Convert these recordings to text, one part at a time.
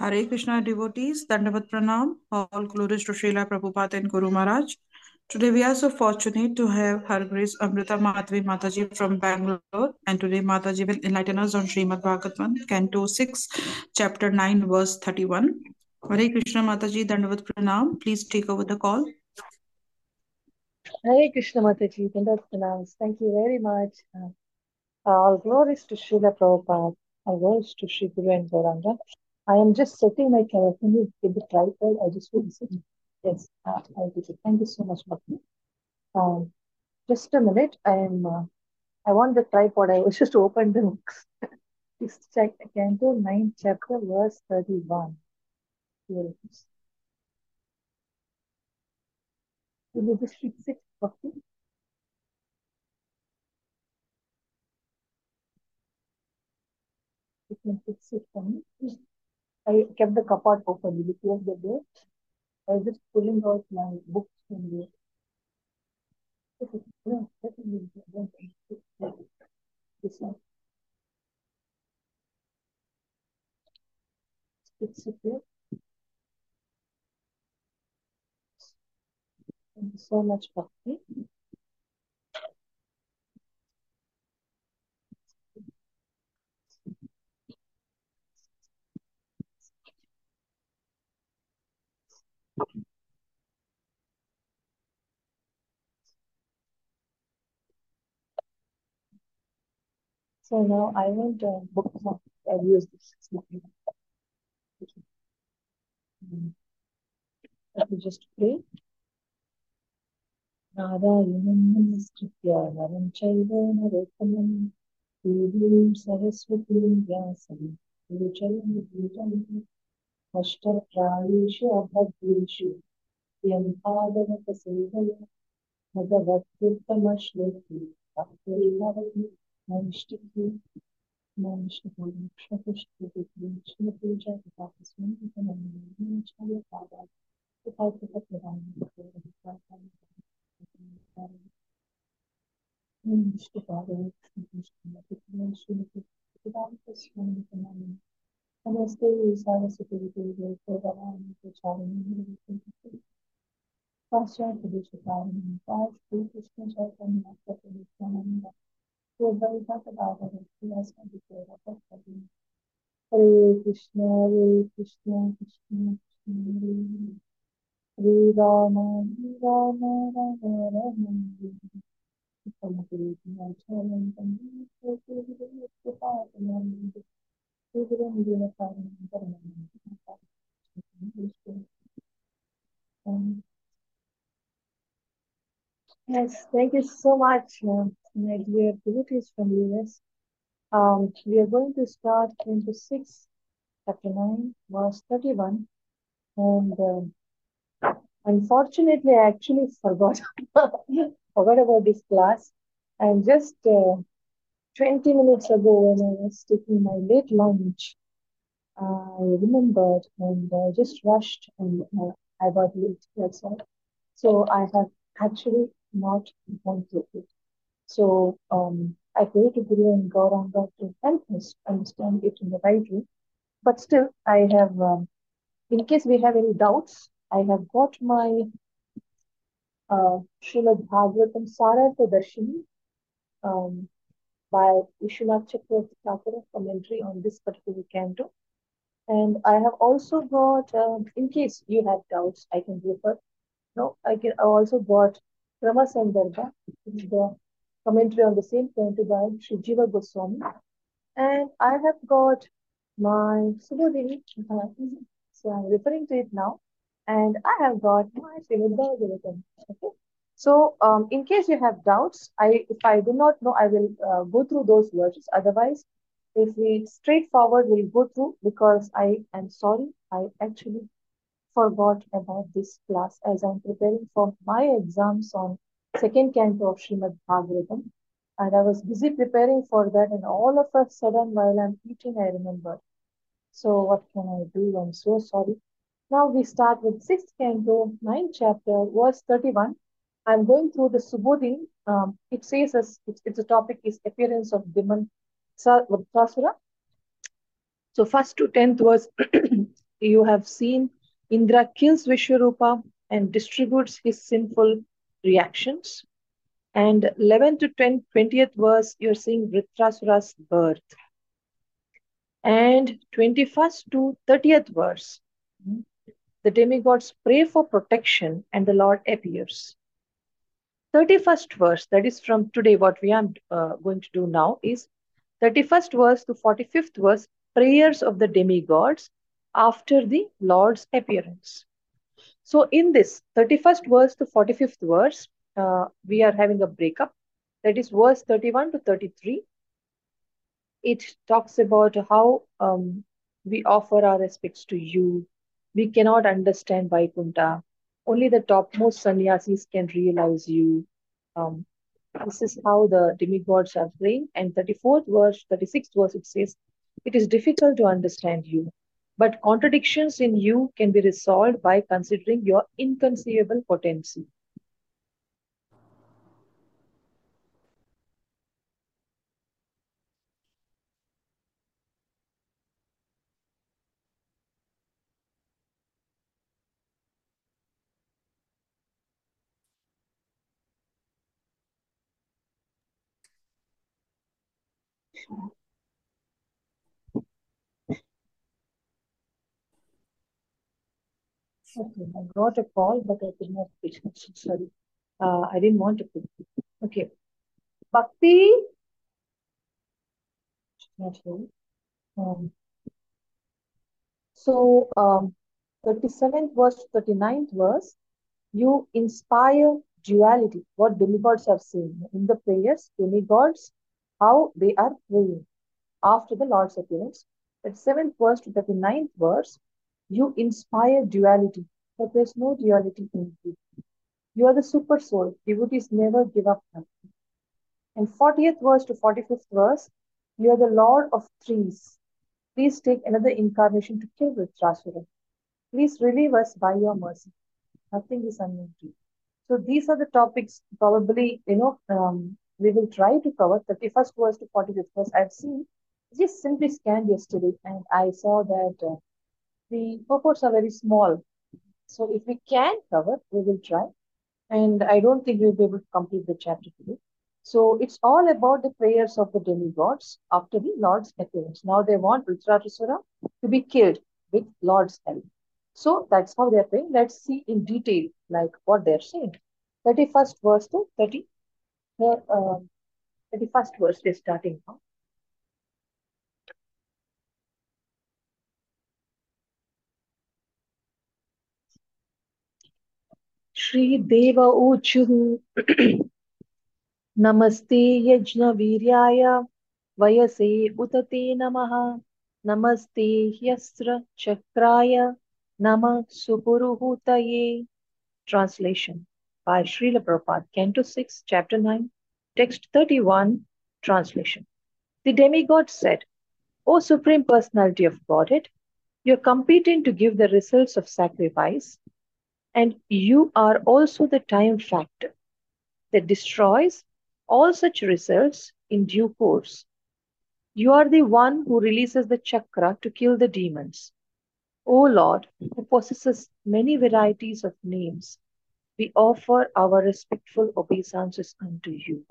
Hare Krishna devotees, Dandavat Pranam, all glories to Srila Prabhupada and Guru Maharaj. Today we are so fortunate to have Her Grace Amrita Madhvi Mataji from Bangalore and today Mataji will enlighten us on Srimad Bhagavatam, Canto 6, Chapter 9, verse 31. Hare Krishna Mataji, Dandavat Pranam, please take over the call. Hare Krishna Mataji, Dandavat Pranams. Thank you very much. Uh, all glories to Srila Prabhupada. All glories to Sri Guru and Gauranga. I am just setting my camera. Can you get the tripod? I just want to sit. Yes, uh, I did it. Thank you so much, Bhakti. Um, just a minute. I am. Uh, I want the tripod. I was just to open the books. Please check Canto 9, chapter, verse 31. Here it is. Will you just fix it, Bhakti? You can fix it for me. I kept the cupboard open. You close the door? I was just pulling out my books from there. No, definitely. This one. Fix it here. Thank you so much, Bhakti. So now I want a bookmark. I'll use this. Let me just pray. नारायणं नमस्कृत्य नरं चैव नरोत्तमं देवीं सरस्वतीं व्यासं गुरुचरणं अष्टप्रायेषु अभद्रेषु यं पादवकसेवया भगवत्कृतमश्लोकी भक्तिर्भवति Yanlışlık değil. Yanlışlık olduğunu kuşak eşitliği getirdiğim için yapılacak bir tahtasının bir önemliliğini içeri yaparlar. Bu farklı tek nedenleri kırılabilirlerken Bunun güçlü bağları düşünmüştüm. Yapılan sürekli gıdan taşımanın önemliliğini Ama isteği isabesi gibi duyduğu programlarını geçerliğini bilgilendirdim. Başlar gibi çıkardım. Bazı bir kısmı şartlarını yapmak için global talk about it. Hare Krishna, Hare Krishna, Krishna Krishna, Hare Hare Rama, Hare Rama, Rama Rama, Hare Hare. Charan Pandit, Hare Hare Kripakalam, Hare Hare Hare Hare. Yes, thank you so much, uh, my dear devotees from US. Um, we are going to start into 6, chapter 9, verse 31. And um, unfortunately, I actually forgot, forgot about this class. And just uh, 20 minutes ago, when I was taking my late lunch, I remembered and uh, just rushed and uh, I got late. That's all. So I have actually not gone through it. So um, I pray to Guru and Gauranga to help us understand it in the right way. But still, I have, um, in case we have any doubts, I have got my uh, Srimad Bhagavatam Sarartha Darshini um, by Vishwanath Chakravarti commentary on this particular canto. And I have also got, um, in case you have doubts, I can refer. No, I can. I also got Brahma Sandarbha, the commentary on the same canto by Sri Jiva Goswami. And I have got my Subodhini, so I'm referring to it now. And I have got my Srimad Bhagavatam. Okay. So, um, in case you have doubts, I if I do not know, I will uh, go through those verses. Otherwise, if we straightforward, we'll go through because I am sorry, I actually forgot about this class as I'm preparing for my exams on second canto of Srimad Bhagavatam. And I was busy preparing for that, and all of a sudden, while I'm eating, I remembered. So, what can I do? I'm so sorry. Now we start with sixth canto, ninth chapter, verse 31. I'm going through the Subodhi. Um, it says as it's, it's a topic is appearance of demon Sasura. So first to tenth verse you have seen Indra kills Vishwarupa and distributes his sinful reactions. And 11 to 10, 20th verse, you're seeing Vritrasura's birth. And 21st to 30th verse, the demigods pray for protection and the Lord appears. 31st verse, that is from today, what we are uh, going to do now is 31st verse to 45th verse, prayers of the demigods after the Lord's appearance. So in this 31st verse to 45th verse, uh, we are having a breakup. That is verse 31 to 33. It talks about how um, we offer our respects to you. We cannot understand Vaikuntha. Only the topmost sannyasis can realize you. Um, this is how the demigods are praying. And 34th verse, 36th verse, it says, It is difficult to understand you, but contradictions in you can be resolved by considering your inconceivable potency. Okay, I got a call, but I did not pick. Sorry. Uh, I didn't want to pick. Okay. Bhakti. Not here. Um, so, um, 37th verse, 39th verse, you inspire duality, what demigods are saying in the prayers, demigods, how they are praying after the Lord's appearance. That 7th verse to 39th verse, you inspire duality, but there's no duality in you. You are the super soul. Devotees never give up nothing. And 40th verse to 45th verse, you are the Lord of trees. Please take another incarnation to kill Vritrasura. Please relieve us by your mercy. Nothing is unknown to you. So these are the topics probably, you know, um, we will try to cover 31st verse to 45th verse. I've seen, just simply scanned yesterday and I saw that uh, the purports are very small. So if we can cover, we will try. And I don't think we'll be able to complete the chapter today. So it's all about the prayers of the demigods after the Lord's appearance. Now they want Vritrasura to be killed with Lord's help. So that's how they're praying. Let's see in detail like what they're saying. 31st verse to 30, uh, 31st verse is starting now. Shridev ऊचुः नमस्ते यज्ञवीर्याय वयसे उत ते नमः नमस्ते ह्यस्त्र चक्राय नमः सुपुरुहूतये Translation by Srila Prabhupada, Canto 6, Chapter 9, Text 31, Translation. The demigod said, O Supreme Personality of Godhead, you're competing to give the results of sacrifice and you are also the time factor that destroys all such results in due course. You are the one who releases the chakra to kill the demons. O Lord, who possesses many varieties of names, we offer our respectful obeisances unto you.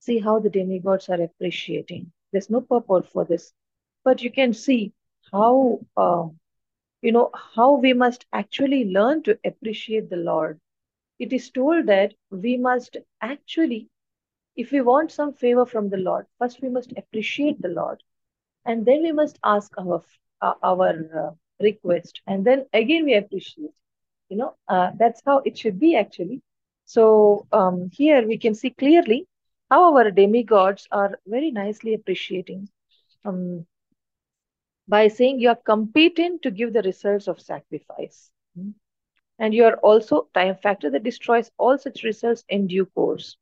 See how the demigods are appreciating. There's no purport for this, but you can see how uh, you know, how we must actually learn to appreciate the Lord. It is told that we must actually, if we want some favor from the Lord, first we must appreciate the Lord. And then we must ask our, uh, our uh, request. And then again we appreciate. You know, uh, that's how it should be actually. So um, here we can see clearly how our demigods are very nicely appreciating um, by saying you are competing to give the results of sacrifice. Hmm? And you are also time factor that destroys all such results in due course.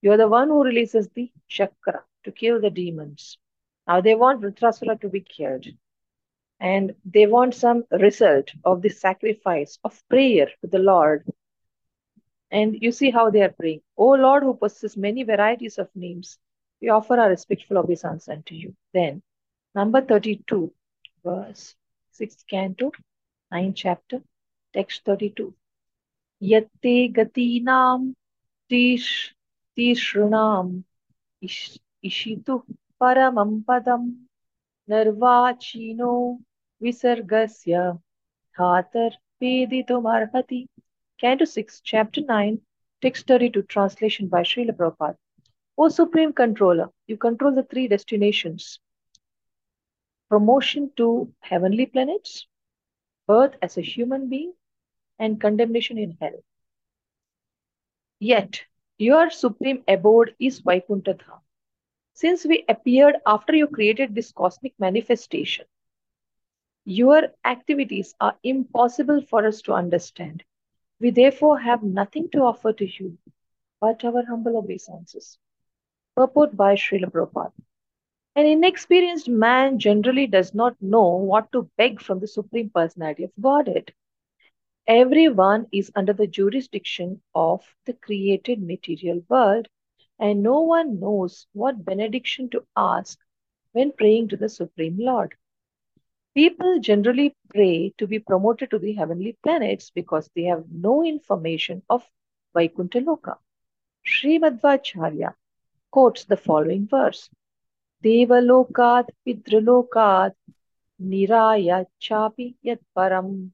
You are the one who releases the chakra to kill the demons. Now they want Vritrasura to be killed. And they want some result of the sacrifice of prayer to the Lord. And you see how they are praying. O Lord, who possesses many varieties of names, we offer our respectful obeisance unto you. Then number 32 verse. sixth canto, 9 chapter, text 32. Yatte gatinam tish tishrunam ish, ishitu paramam padam narvachino visargasya dhatar peditum Canto 6, chapter 9, text 32, translation by Srila Prabhupada. O Supreme Controller, you control the three destinations promotion to heavenly planets, birth as a human being, and condemnation in hell. Yet, your supreme abode is Vaikuntha Dham. Since we appeared after you created this cosmic manifestation, your activities are impossible for us to understand. We therefore have nothing to offer to you but our humble obeisances. Purport by Srila Prabhupada. An inexperienced man generally does not know what to beg from the Supreme Personality of Godhead. Everyone is under the jurisdiction of the created material world, and no one knows what benediction to ask when praying to the Supreme Lord. People generally pray to be promoted to the heavenly planets because they have no information of Vaikuntha Loka. Sri Madhvacharya quotes the following verse Niraya Chapi Yat Param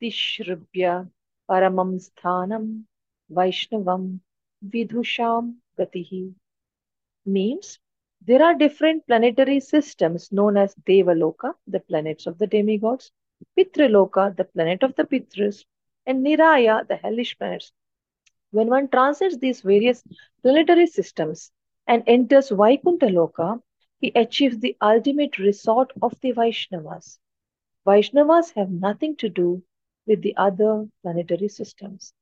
Tishrubhya Paramam Sthanam Vaishnavam Vidhusham Gatihi means there are different planetary systems known as Devaloka, the planets of the demigods, Pitraloka, the planet of the Pitras, and Niraya, the hellish planets. When one transcends these various planetary systems and enters Vaikuntha Loka, he achieves the ultimate resort of the Vaishnavas. Vaishnavas have nothing to do with the other planetary systems.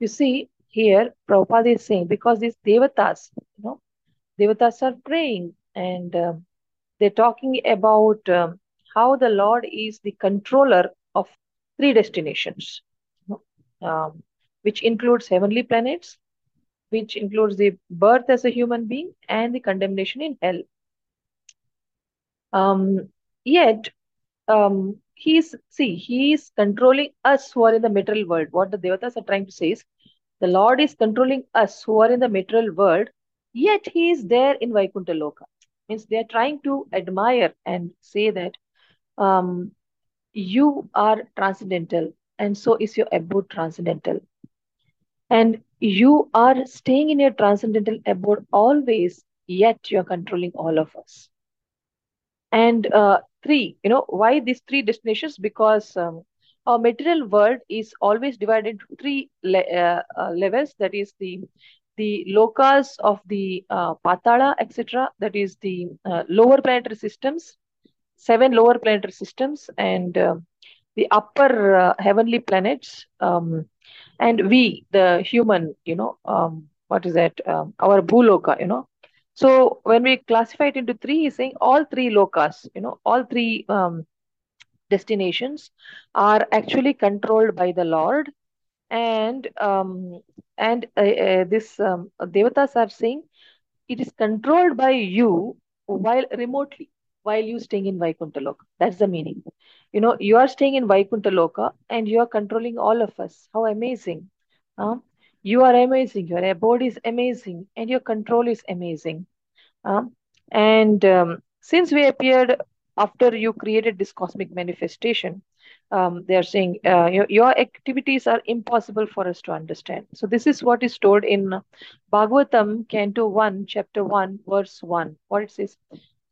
You see, here Prabhupada is saying because these devatas, you know, devatas are praying and uh, they're talking about um, how the Lord is the controller of three destinations, um, which includes heavenly planets, which includes the birth as a human being and the condemnation in hell. Um, yet, um, he's see he's controlling us who are in the material world. What the devatas are trying to say is the lord is controlling us who are in the material world yet he is there in vaikuntha loka. Means they are trying to admire and say that um, you are transcendental and so is your abode transcendental. And you are staying in your transcendental abode always yet you are controlling all of us. And uh, three you know why these three destinations? Because um, our material world is always divided into three le uh, uh, levels. That is the the lokas of the uh, patala etc that is the uh, lower planetary systems seven lower planetary systems and uh, the upper uh, heavenly planets um, and we the human you know um, what is that um, our bhuloka you know so when we classify it into three, he's saying all three lokas, you know, all three um, destinations are actually controlled by the Lord, and um, and uh, uh, this um, devatas are saying it is controlled by you while remotely while you staying in Vaikuntha Loka. That's the meaning. You know, you are staying in Vaikuntha Loka and you are controlling all of us. How amazing! Huh? You are amazing. Your abode is amazing, and your control is amazing. Uh, and um, since we appeared after you created this cosmic manifestation, um, they are saying uh, your, your, activities are impossible for us to understand. So this is what is told in Bhagavatam, Canto 1, Chapter 1, Verse 1. What it says,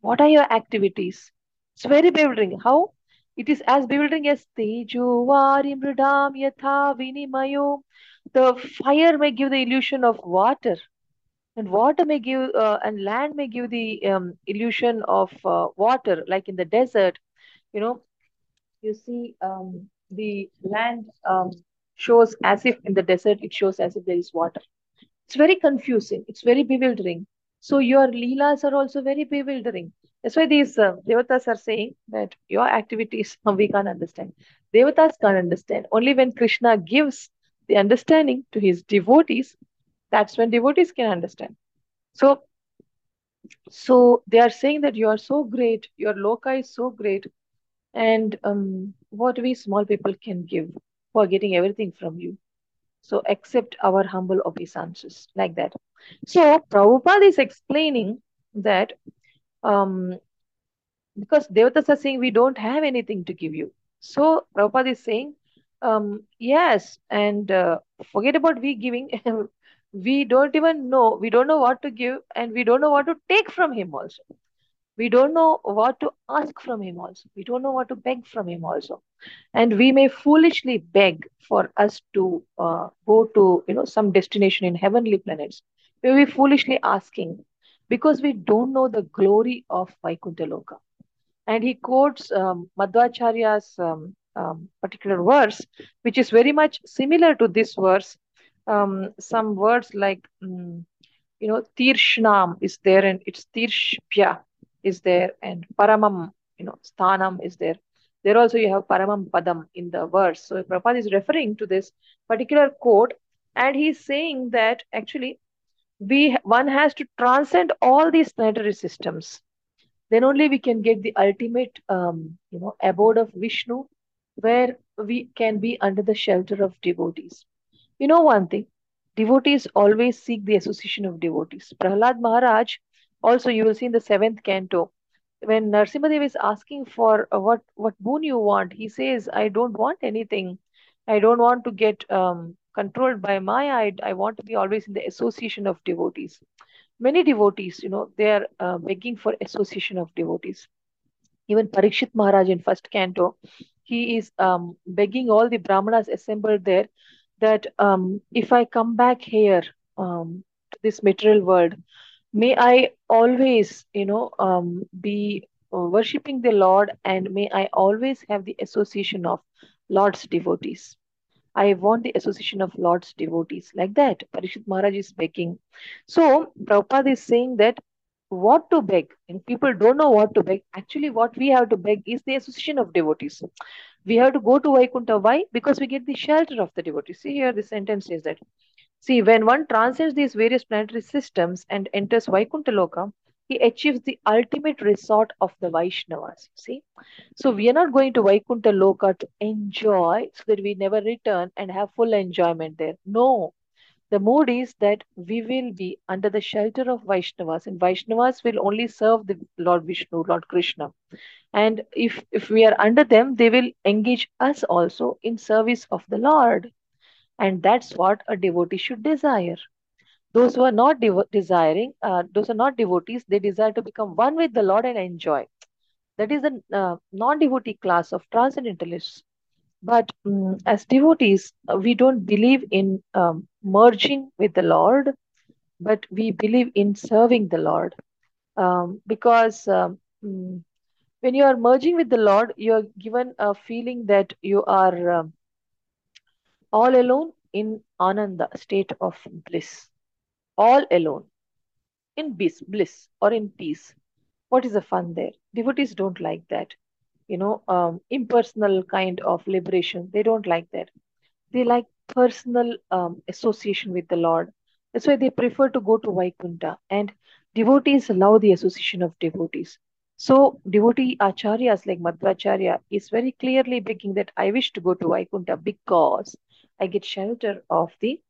What are your activities? It's very bewildering. How? It is as bewildering as Tejo Vari Mridam Yatha Vinimayo. The fire may give the illusion of water and water may give uh, and land may give the um, illusion of uh, water like in the desert you know you see um, the land um, shows as if in the desert it shows as if there is water it's very confusing it's very bewildering so your leelas are also very bewildering that's why these uh, devatas are saying that your activities we can't understand devatas can't understand only when krishna gives the understanding to his devotees that's when devotees can understand so so they are saying that you are so great your loka is so great and um, what we small people can give for getting everything from you. So accept our humble obeisances like that. So Prabhupada is explaining that um, because Devatas are saying we don't have anything to give you. So Prabhupada is saying, um, yes, and uh, forget about we giving. we don't even know, we don't know what to give, and we don't know what to take from him also. We don't know what to ask from him also. We don't know what to beg from him also. And we may foolishly beg for us to uh, go to you know some destination in heavenly planets. We may be foolishly asking because we don't know the glory of Vaikuntha Loka. And he quotes um, Madhvacharya's um, um, particular verse, which is very much similar to this verse. Um, some words like, mm, you know, Tirshnam is there and it's Tirshpya is there and Paramam, you know, Sthanam is there. There also you have Paramam Padam in the verse. So Prabhupada is referring to this particular quote and he's saying that actually we one has to transcend all these planetary systems. Then only we can get the ultimate um, you know abode of vishnu where we can be under the shelter of devotees. You know one thing devotees always seek the association of devotees. Prahlad maharaj also you will see in the seventh canto when Narsimhadev is asking for uh, what what boon you want, he says, "I don't want anything. I don't want to get um, controlled by my I. I want to be always in the association of devotees." Many devotees, you know, they are uh, begging for association of devotees. Even Parikshit Maharaj in first canto, he is um, begging all the brahmanas assembled there that um, if I come back here um, to this material world, may I always, you know, um, be uh, worshipping the Lord and may I always have the association of Lord's devotees. I want the association of Lord's devotees. Like that, Parikshit Maharaj is begging. So, Prabhupada is saying that what to beg, and people don't know what to beg. Actually, what we have to beg is the association of devotees. We have to go to Vaikuntha. Why? Because we get the shelter of the devotees. See here, the sentence says that See, when one transcends these various planetary systems and enters Vaikuntha Loka, he achieves the ultimate resort of the Vaishnavas. You See, so we are not going to Vaikuntha Loka to enjoy so that we never return and have full enjoyment there. No, the mood is that we will be under the shelter of Vaishnavas, and Vaishnavas will only serve the Lord Vishnu, Lord Krishna. And if if we are under them, they will engage us also in service of the Lord. And that's what a devotee should desire. Those who are not desiring, uh, those are not devotees, they desire to become one with the Lord and enjoy. That is the uh, non devotee class of transcendentalists. But um, as devotees, uh, we don't believe in um, merging with the Lord, but we believe in serving the Lord. Um, because um, mm, when you are merging with the Lord, you are given a feeling that you are um, all alone in ananda, state of bliss. All alone in bliss, or in peace. What is the fun there? Devotees don't like that. You know, um, impersonal kind of liberation. They don't like that. They like personal um, association with the Lord. That's why they prefer to go to Vaikunta. And devotees love the association of devotees. So, devotee acharyas like Madhvacharya is very clearly begging that I wish to go to Vaikunta because I get shelter of the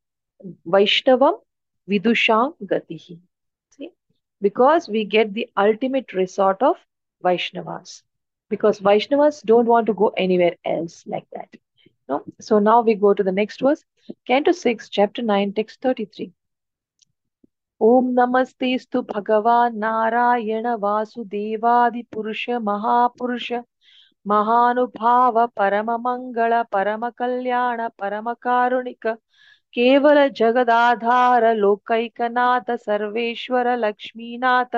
Vaishnavam Vidusham Gatihi. See? Because we get the ultimate resort of Vaishnavas. Because Vaishnavas don't want to go anywhere else like that. No? So now we go to the next verse. Canto 6, chapter 9, text 33. Om Namastestu Bhagavan Narayana Vasudevadi Purusha Mahapurusha Mahanubhava Paramamangala Paramakalyan केवल जगदाधार लोकैकनाथ, सर्वेश्वर लक्ष्मीनाथ,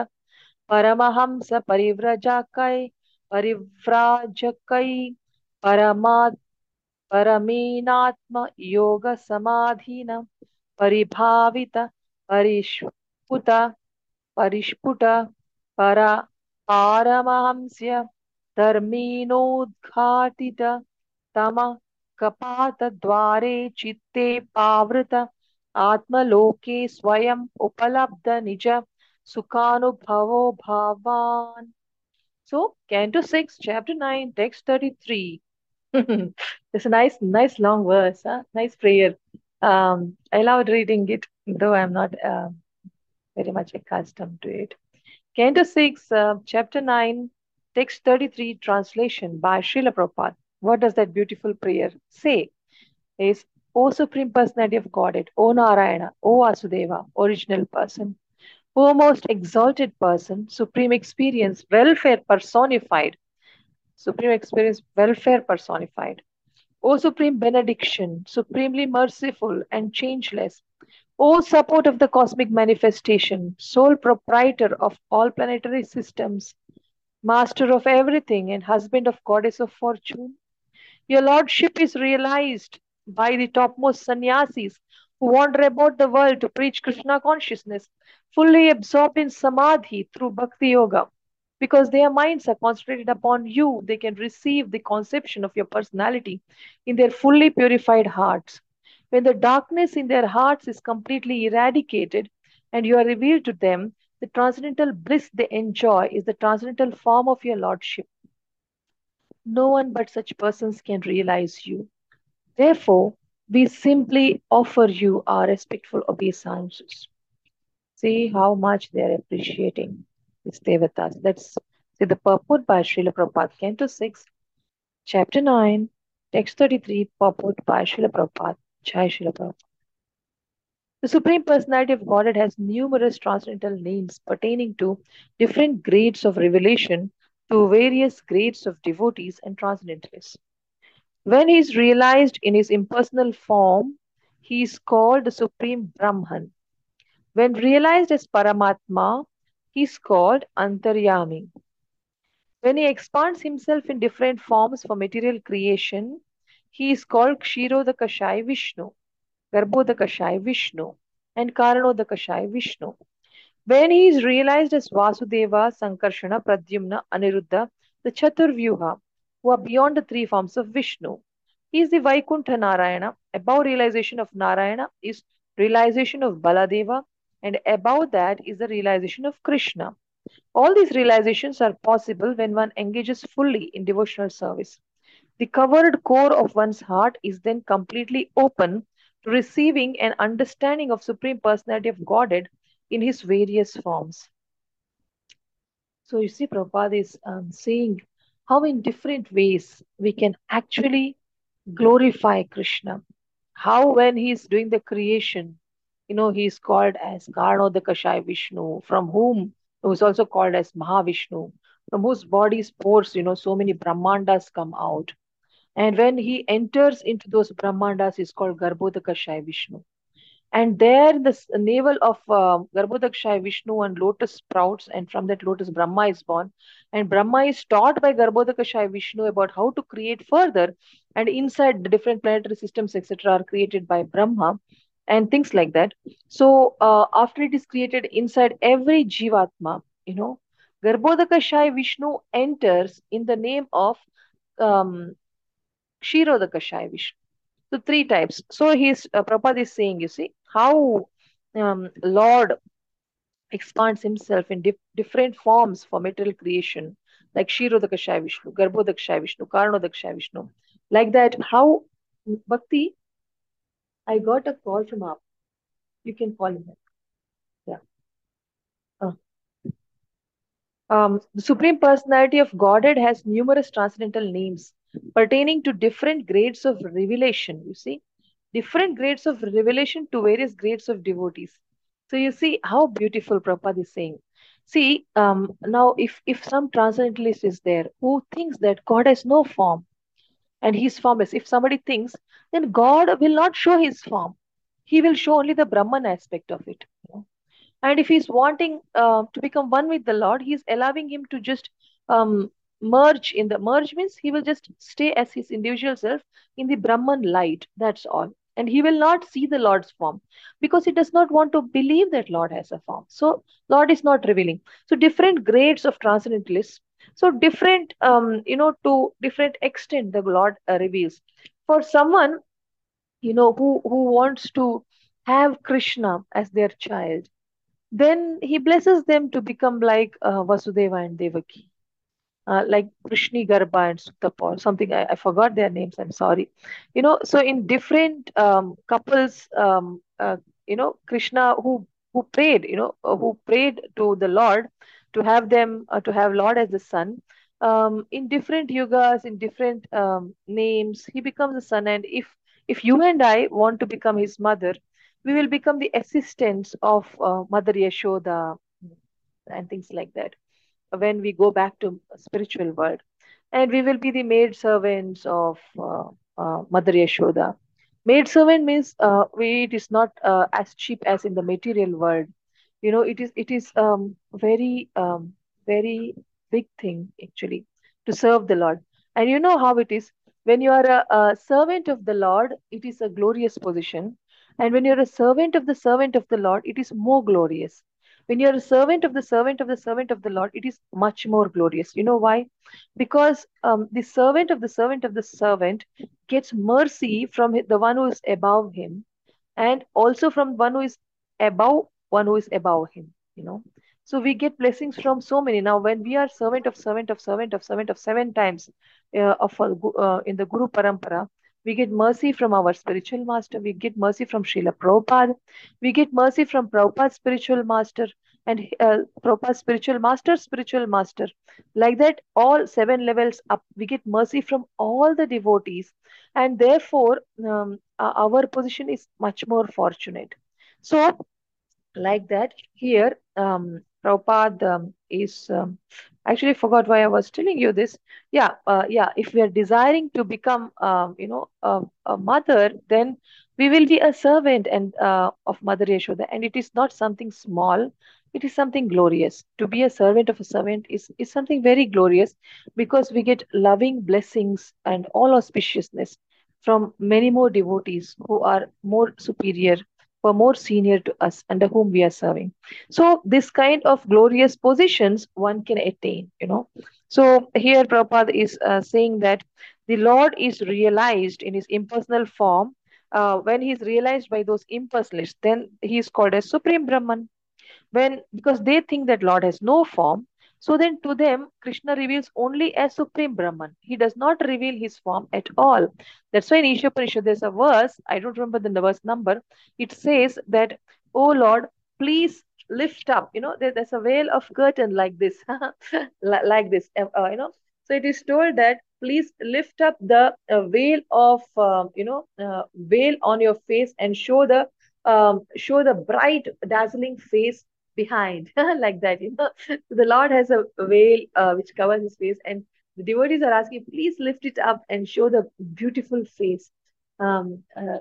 परमहंस परिव्रजकै, परिव्राजकै, परमा, परमेनात्म योग समाधीन, परिभावित परिष्पुत परिष्पुट, पर, पारमहंस्य धर्मीनोद्घाटित तम Chitte Pavrita Atmaloke Swayam Upalabdha Nija Sukhanubhavo Bhavan. So, Canto 6, Chapter 9, Text 33. it's a nice, nice long verse, huh? nice prayer. Um, I loved reading it, though I'm not uh, very much accustomed to it. Canto 6, uh, Chapter 9, Text 33, translation by Srila Prabhupada. What does that beautiful prayer say? Is, O Supreme Personality of Godhead, O Narayana, O Vasudeva, original person, O most exalted person, supreme experience, welfare personified, supreme experience, welfare personified. O supreme benediction, supremely merciful and changeless. O support of the cosmic manifestation, sole proprietor of all planetary systems, master of everything and husband of goddess of fortune. Your lordship is realized by the topmost sannyasis who wander about the world to preach Krishna consciousness, fully absorbed in samadhi through bhakti yoga. Because their minds are concentrated upon you, they can receive the conception of your personality in their fully purified hearts. When the darkness in their hearts is completely eradicated and you are revealed to them, the transcendental bliss they enjoy is the transcendental form of your lordship. No one but such persons can realize you. Therefore, we simply offer you our respectful obeisances. See how much they are appreciating these devatas. Let's see the purport by Srila Prabhupada, Canto 6, Chapter 9, Text 33, purport by Srila Prabhupada. Jai Srila Prabhupada. The Supreme Personality of Godhead has numerous transcendental names pertaining to different grades of revelation to various grades of devotees and transcendentalists. When he is realized in his impersonal form, he is called the Supreme Brahman. When realized as Paramatma, he is called Antaryami. When he expands himself in different forms for material creation, he is called Kshirodakashai Vishnu, Garbhodakashai Vishnu, and Karanodakashai Vishnu. When he is realized as Vasudeva, Sankarshana, Pradyumna, Aniruddha, the Chaturvyuha, who are beyond the three forms of Vishnu. He is the Vaikuntha Narayana. Above realization of Narayana is realization of Baladeva, and above that is the realization of Krishna. All these realizations are possible when one engages fully in devotional service. The covered core of one's heart is then completely open to receiving and understanding of Supreme Personality of Godhead in his various forms. So you see, Prabhupada is um, saying how in different ways we can actually glorify Krishna. How when he is doing the creation, you know, he is called as Karnodakashai Vishnu, from whom who is also called as Mahavishnu, from whose body spores, you know, so many Brahmandas come out. And when he enters into those Brahmandas, he's called Garbhodakashai Vishnu. And there, the navel of uh, Garbhodakshai Vishnu and lotus sprouts, and from that lotus Brahma is born. And Brahma is taught by Garbhodakashai Vishnu about how to create further. And inside the different planetary systems, etc., are created by Brahma and things like that. So uh, after it is created inside every Jivatma, you know, Garbhodakashai Vishnu enters in the name of um, Kshirodakashai Vishnu. So three types. So he's uh, Prabhupada is saying, you see, how um, Lord expands himself in dif different forms for material creation, like Kshirodakashai Vishnu, Garbhodakashai Vishnu, Karanodakashai Vishnu. Like that, how Bhakti, I got a call from up. You can call him. Yeah. Uh. Um, the Supreme Personality of Godhead has numerous transcendental names pertaining to different grades of revelation. You see, different grades of revelation to various grades of devotees. So you see how beautiful Prabhupada is saying. See, um, now if if some transcendentalist is there who thinks that God has no form and his form is, if somebody thinks, then God will not show his form. He will show only the Brahman aspect of it. And if he's wanting uh, to become one with the Lord, he's allowing him to just um, merge in the merge means he will just stay as his individual self in the Brahman light. That's all. And he will not see the Lord's form because he does not want to believe that Lord has a form. So Lord is not revealing. So different grades of transcendentalists. So different, um, you know, to different extent the Lord uh, reveals. For someone, you know, who who wants to have Krishna as their child, then he blesses them to become like uh, Vasudeva and Devaki uh, like Krishni Garba and Suktapur, something I, I forgot their names. I'm sorry. You know, so in different um, couples, um, uh, you know, Krishna who who prayed, you know, uh, who prayed to the Lord to have them uh, to have Lord as the son. Um, in different yugas, in different um, names, he becomes the son. And if if you and I want to become his mother, we will become the assistants of uh, Mother Yashoda and things like that when we go back to spiritual world. And we will be the maid servants of uh, uh, mother yashoda. Maid servant means uh, we it is not uh, as cheap as in the material world. You know it is it is um, very um, very big thing actually to serve the lord. And you know how it is. When you are a, a servant of the lord it is a glorious position. And when you're a servant of the servant of the lord it is more glorious when you're a servant of the servant of the servant of the Lord, it is much more glorious. You know why? Because um, the servant of the servant of the servant gets mercy from the one who is above him and also from one who is above one who is above him. You know, so we get blessings from so many. Now, when we are servant of servant of servant of servant of seven times uh, of uh, in the Guru Parampara, we get mercy from our spiritual master. We get mercy from Srila Prabhupada. We get mercy from Prabhupada's spiritual master and uh, Prabhupada's spiritual master, spiritual master. Like that, all seven levels up, we get mercy from all the devotees. And therefore, um, our position is much more fortunate. So, like that, here, um, Prabhupada um, is um, actually forgot why I was telling you this. Yeah, uh, yeah. If we are desiring to become, um, you know, a, a, mother, then we will be a servant and uh, of Mother Yashoda, and it is not something small. It is something glorious. To be a servant of a servant is is something very glorious because we get loving blessings and all auspiciousness from many more devotees who are more superior who are more senior to us under whom we are serving. So this kind of glorious positions one can attain you know. So here Prabhupada is uh, saying that the lord is realized in his impersonal form. Uh, when he is realized by those impersonalists then he is called as supreme brahman. When because they think that lord has no form so then to them, Krishna reveals only as Supreme Brahman. He does not reveal his form at all. That's why in Isha there's a verse, I don't remember the verse number, it says that, Oh Lord, please lift up. You know, there, there's a veil of curtain like this, like this, uh, uh, you know. So it is told that please lift up the uh, veil of, uh, you know, uh, veil on your face and show the um, show the bright, dazzling face behind like that you know. So the lord has a veil uh, which covers his face and the devotees are asking please lift it up and show the beautiful face. Um, uh,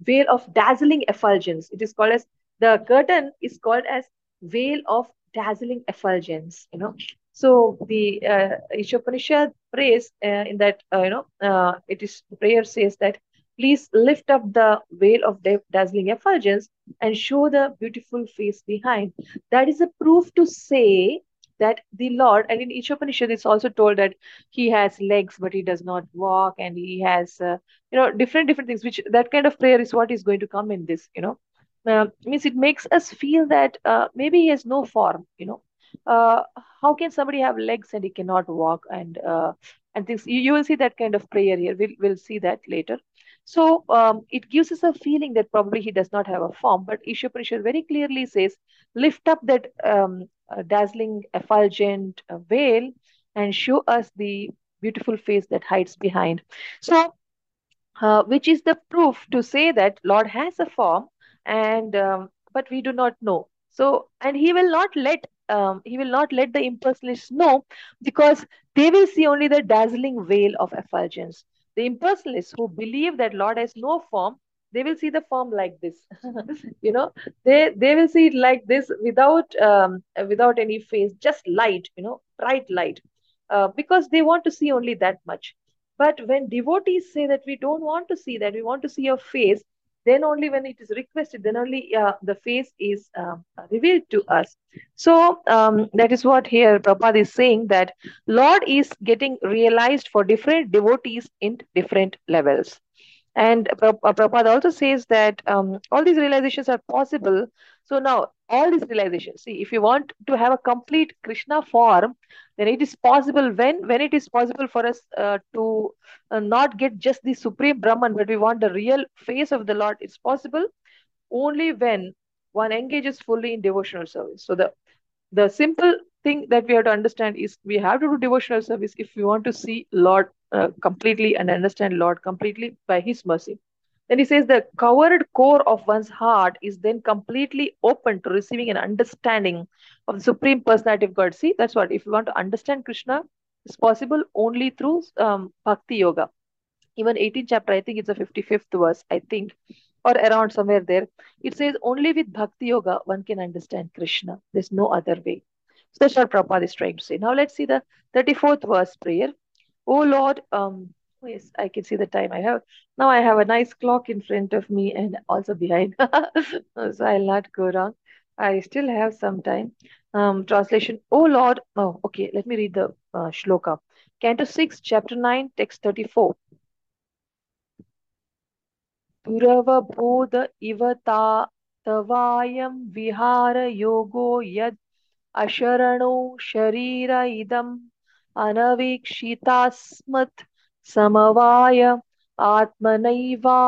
veil of dazzling effulgence. It is called as the curtain is called as veil of dazzling effulgence you know. So the uh, Ishopanishad prays uh, in that uh, you know uh, it is prayer says that Please lift up the veil of their dazzling effulgence and show the beautiful face behind. That is a proof to say that the Lord, and in Isha Upanishad, it's also told that he has legs, but he does not walk, and he has, uh, you know, different different things. Which that kind of prayer is what is going to come in this, you know. Uh, means it makes us feel that uh, maybe he has no form, you know. Uh, how can somebody have legs and he cannot walk and uh, and things? You, you will see that kind of prayer here. We'll we'll see that later. So um, it gives us a feeling that probably he does not have a form, but Ishopanishad very clearly says, lift up that um, dazzling effulgent uh, veil and show us the beautiful face that hides behind. So, uh, which is the proof to say that Lord has a form, and um, but we do not know. So, and he will not let um, he will not let the impersonalists know because they will see only the dazzling veil of effulgence. The impersonalists who believe that Lord has no form, they will see the form like this. you know, they they will see it like this without um, without any face, just light. You know, bright light. uh, because they want to see only that much. But when devotees say that we don't want to see that, we want to see your face, then only when it is requested, then only uh, the face is um, revealed to us. So um, that is what here Prabhupada is saying that Lord is getting realized for different devotees in different levels. And Prabhupada also says that um, all these realizations are possible. So now all these realizations, see, if you want to have a complete Krishna form, then it is possible when when it is possible for us uh, to uh, not get just the supreme Brahman, but we want the real face of the Lord. It's possible only when one engages fully in devotional service. So the the simple thing that we have to understand is we have to do devotional service if we want to see Lord uh, completely and understand Lord completely by His mercy. Then he says the covered core of one's heart is then completely open to receiving an understanding of the Supreme Personality of God. See, that's what, if you want to understand Krishna, it's possible only through um, Bhakti Yoga. Even 18th chapter, I think it's the 55th verse, I think, or around somewhere there. It says only with Bhakti Yoga one can understand Krishna. There's no other way. So that's what Prabhupada is trying to say. Now let's see the 34th verse prayer. Oh Lord, um, Yes, I can see the time I have. Now I have a nice clock in front of me and also behind. so I'll not go wrong. I still have some time. Um, translation, Oh Lord. Oh, okay. Let me read the uh, shloka. Canto 6, chapter 9, text 34. Puravabodha ivata tavayam vihara yogo yad asharano sharira idam anavikshitaasmat समवाय आत्मनैवा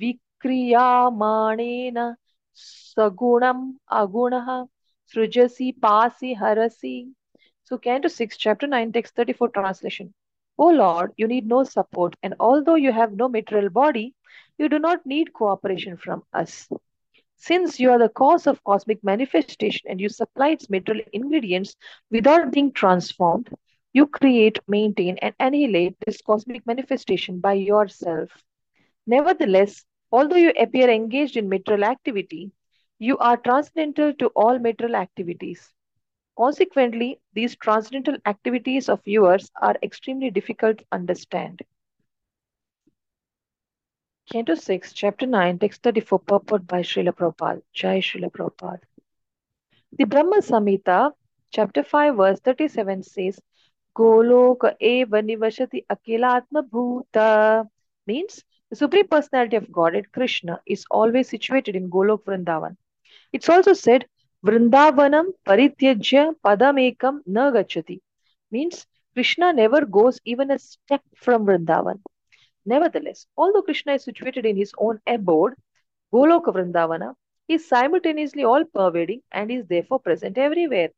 विक्रियामाणेन सगुणम् अगुणः सृजसि पासि हरसि So Canto 6, chapter 9, text 34 translation. O Lord, you need no support, and although you have no material body, you do not need cooperation from us. Since you are the cause of cosmic manifestation and you supply its material ingredients without being transformed, you create, maintain, and annihilate this cosmic manifestation by yourself. Nevertheless, although you appear engaged in material activity, you are transcendental to all material activities. Consequently, these transcendental activities of yours are extremely difficult to understand. Canto 6, Chapter 9, Text 34, purport by Srila Prabhupada. Jai Srila Prabhupada. The Brahma Samhita, Chapter 5, verse 37 says, Goloka eva nivashati akilatma bhuta means the Supreme Personality of Godhead, Krishna, is always situated in Golok Vrindavan. It's also said, Vrindavanam parityajya padamekam na gachati means Krishna never goes even a step from Vrindavan. Nevertheless, although Krishna is situated in his own abode, Goloka Vrindavana, is simultaneously all pervading and is therefore present everywhere.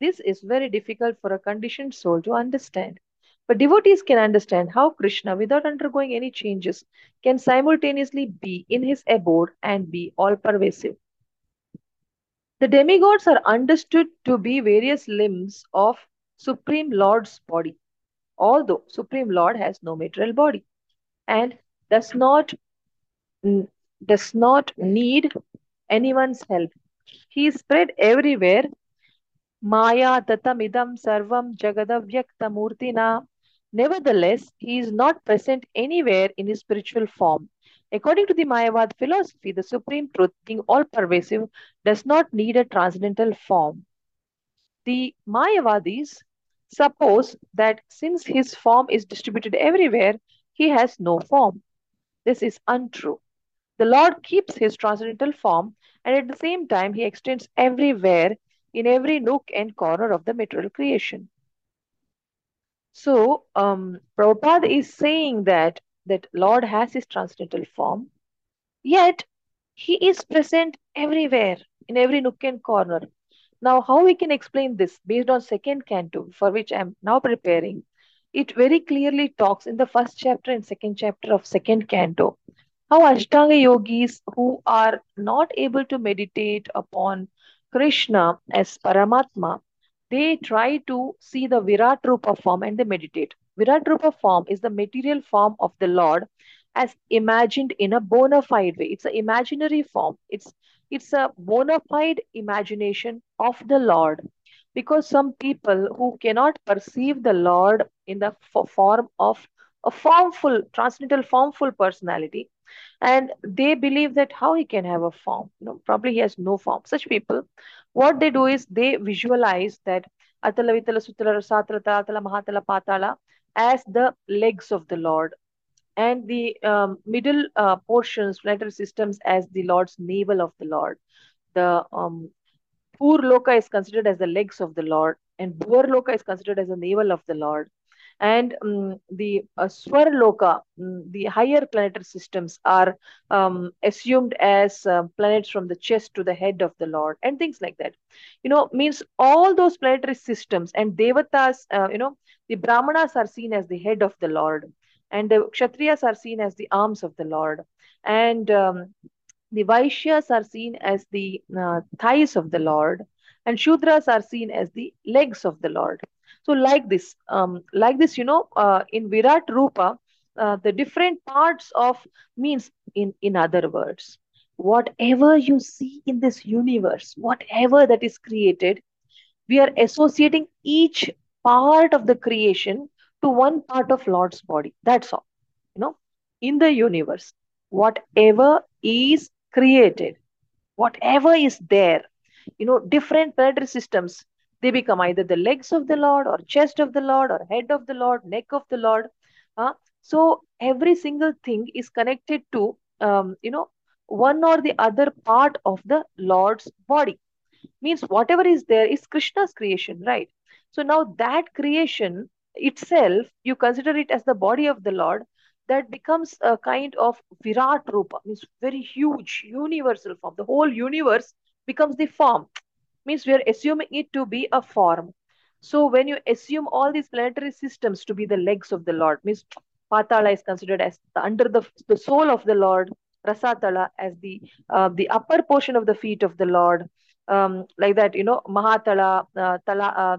This is very difficult for a conditioned soul to understand. But devotees can understand how Krishna, without undergoing any changes, can simultaneously be in his abode and be all pervasive. The demigods are understood to be various limbs of Supreme Lord's body, although Supreme Lord has no material body and does not does not need anyone's help. He is spread everywhere Maya tatamidam sarvam jagadavyakthamurtina. Nevertheless, he is not present anywhere in his spiritual form. According to the Mayavad philosophy, the supreme truth, being all pervasive, does not need a transcendental form. The Mayavadis suppose that since his form is distributed everywhere, he has no form. This is untrue. The Lord keeps his transcendental form, and at the same time, he extends everywhere in every nook and corner of the material creation. So, um, Prabhupada is saying that that Lord has his transcendental form, yet he is present everywhere, in every nook and corner. Now, how we can explain this based on second canto, for which I am now preparing, it very clearly talks in the first chapter and second chapter of second canto how Ashtanga yogis who are not able to meditate upon Krishna as Paramatma, they try to see the Virat Rupa form and they meditate. Virat Rupa form is the material form of the Lord as imagined in a bona fide way. It's an imaginary form. It's it's a bona fide imagination of the Lord. because some people who cannot perceive the Lord in the form of a formful, transcendental formful personality, and they believe that how he can have a form. You know probably he has no form. Such people what they do is they visualize that atala vitala sutala rasatala talatala mahatala patala as the legs of the lord. And the um, middle uh, portions planetary systems as the lord's navel of the lord. The um, Bhur Loka is considered as the legs of the Lord, and Bhuvar Loka is considered as the navel of the Lord. And um, the uh, Swar Loka, um, the higher planetary systems, are um, assumed as uh, planets from the chest to the head of the Lord, and things like that. You know, means all those planetary systems and Devatas, uh, you know, the Brahmanas are seen as the head of the Lord, and the Kshatriyas are seen as the arms of the Lord. And um, the Vaishyas are seen as the uh, thighs of the Lord, and Shudras are seen as the legs of the Lord. So, like this, um, like this, you know, uh, in Virat Rupa, uh, the different parts of means, in in other words, whatever you see in this universe, whatever that is created, we are associating each part of the creation to one part of Lord's body. That's all. You know, in the universe, whatever is created whatever is there you know different planetary systems they become either the legs of the lord or chest of the lord or head of the lord neck of the lord uh, so every single thing is connected to um, you know one or the other part of the lord's body. Means whatever is there is krishna's creation right? So now that creation itself you consider it as the body of the lord that becomes a kind of Virat Rupa, means very huge, universal form. The whole universe becomes the form, means we are assuming it to be a form. So when you assume all these planetary systems to be the legs of the Lord, means Patala is considered as the, under the, the sole of the Lord, Rasatala as the uh, the upper portion of the feet of the Lord, um, like that, you know, Mahatala, uh, Tala, uh,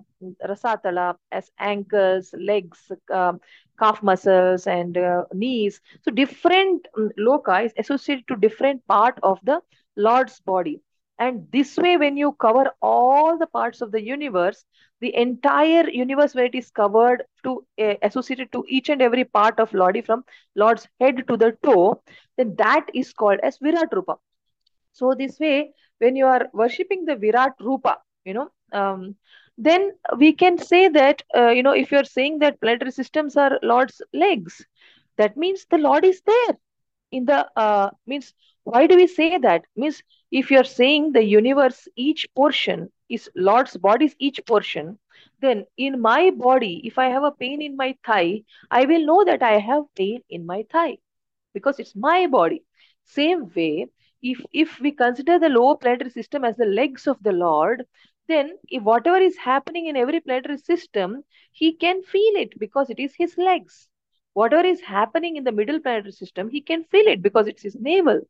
Rasatala as ankles, legs, um, calf muscles, and uh, knees. So different um, loci is associated to different part of the Lord's body. And this way, when you cover all the parts of the universe, the entire universe where it is covered to uh, associated to each and every part of Lordi from Lord's head to the toe, then that is called as Virat Rupa. So this way, when you are worshipping the Virat Rupa, you know, um, then we can say that, uh, you know, if you're saying that planetary systems are Lord's legs, that means the Lord is there in the, uh, means, why do we say that? Means, if you're saying the universe, each portion is Lord's body's each portion, then in my body, if I have a pain in my thigh, I will know that I have pain in my thigh because it's my body. Same way, if if we consider the lower planetary system as the legs of the lord then if whatever is happening in every planetary system he can feel it because it is his legs whatever is happening in the middle planetary system he can feel it because it's his navel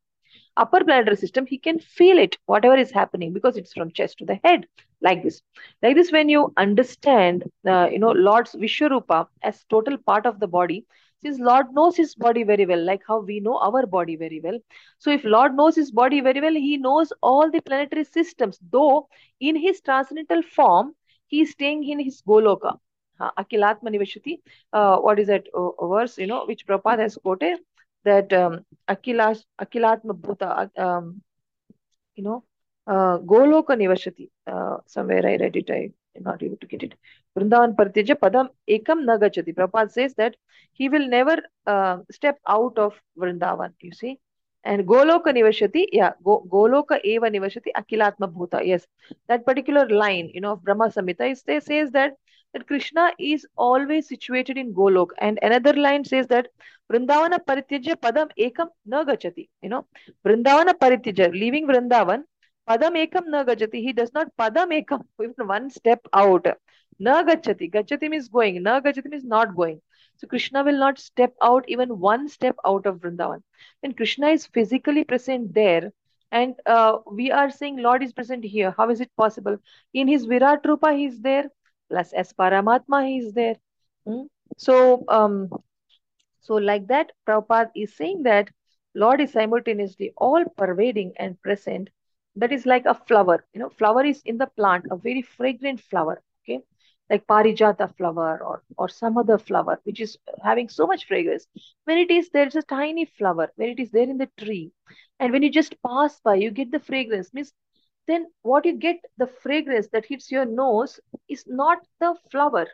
upper planetary system he can feel it whatever is happening because it's from chest to the head like this. Like this when you understand uh, you know lord's vishwarupa as total part of the body since lord knows his body very well like how we know our body very well. So if lord knows his body very well he knows all the planetary systems though in his transcendental form he is staying in his goloka. Uh, akilatma nivashati uh, what is that uh, verse you know which Prabhupada has quoted that um, akilas akilatma bhuta um, you know uh, goloka nivashati uh, somewhere i read it i am not able to get it. Vrindavan Parityaja Padam Ekam Nagachati. Prabhupada says that he will never uh, step out of Vrindavan, you see. And Goloka Nivashati, yeah, Go, Goloka Eva Nivashati Akilatma Bhuta. Yes, that particular line, you know, of Brahma Samhita is, says that that Krishna is always situated in Golok. And another line says that Vrindavana Parityaja Padam Ekam Nagachati. You know, Vrindavana Parityaja, leaving Vrindavan, Padam ekam Nagachati. He does not padam ekam, even one step out. Nagachati. gachati. Gachati means going. Nagachati means not going. So Krishna will not step out even one step out of Vrindavan. When Krishna is physically present there, and uh, we are saying Lord is present here, how is it possible? In his Virat Rupa, he is there. Plus as Paramatma, he is there. Hmm? So, um, so like that, Prabhupada is saying that Lord is simultaneously all pervading and present that is like a flower. You know, flower is in the plant, a very fragrant flower. Okay, like parijata flower or or some other flower which is having so much fragrance. When it is there's a tiny flower, when it is there in the tree, and when you just pass by, you get the fragrance. Means then what you get the fragrance that hits your nose is not the flower.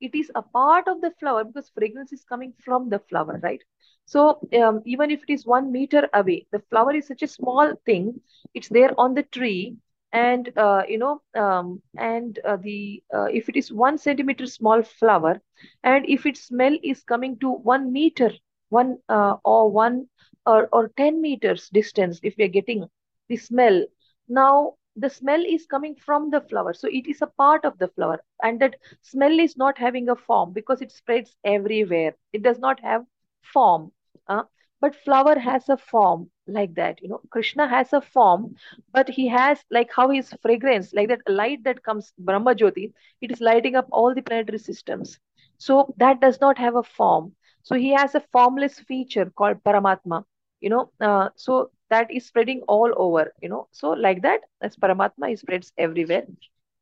It is a part of the flower because fragrance is coming from the flower right? So um, even if it is one meter away the flower is such a small thing it's there on the tree and uh, you know um, and uh, the uh, if it is one centimeter small flower and if its smell is coming to one meter one uh, or one or, or 10 meters distance if we are getting the smell now the smell is coming from the flower. So it is a part of the flower. And that smell is not having a form because it spreads everywhere. It does not have form uh, but flower has a form like that you know. Krishna has a form but he has like how his fragrance like that light that comes brahma jyoti it is lighting up all the planetary systems. So that does not have a form. So he has a formless feature called paramatma you know uh, so that is spreading all over you know so like that as paramatma he spreads everywhere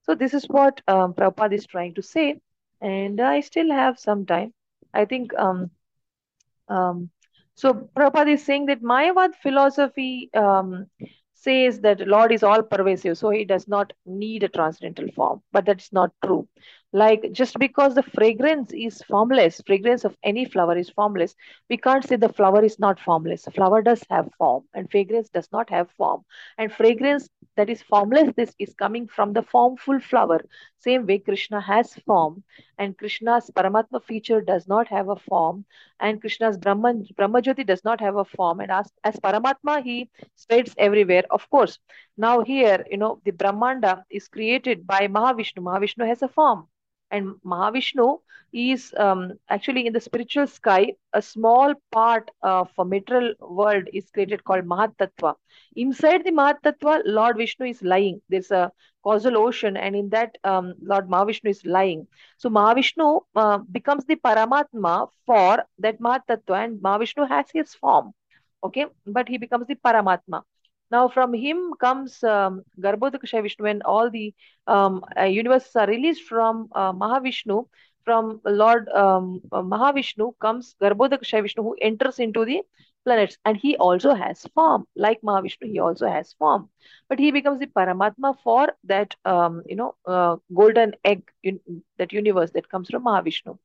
so this is what um, Prabhupada is trying to say, and I still have some time. I think um, um, so Prabhupada is saying that Mayavad philosophy um, says that Lord is all pervasive, so he does not need a transcendental form. But that's not true. Like just because the fragrance is formless, fragrance of any flower is formless, we can't say the flower is not formless. Flower does have form, and fragrance does not have form. And fragrance that is formless, this is coming from the formful flower. Same way Krishna has form, and Krishna's Paramatma feature does not have a form and Krishna's Brahman, Brahmajyoti does not have a form. And as, as Paramatma, he spreads everywhere. Of course, now here, you know, the Brahmanda is created by Mahavishnu. Mahavishnu has a form. And Mahavishnu is um, actually in the spiritual sky, a small part of a material world is created called Mahatattva. Inside the Mahatattva, Lord Vishnu is lying. There's a causal ocean, and in that, um, Lord Mahavishnu is lying. So Mahavishnu uh, becomes the Paramatma for that Mahatattva, and Mahavishnu has his form. Okay, but he becomes the Paramatma. Now, from him comes um, Garbhodakashayi Vishnu, and all the um, uh, universes are released from uh, Mahavishnu. From Lord um, Mahavishnu comes Garbhodakashayi Vishnu, who enters into the planets, and he also has form. Like Mahavishnu, he also has form, but he becomes the Paramatma for that, um, you know, uh, golden egg, un that universe that comes from Mahavishnu.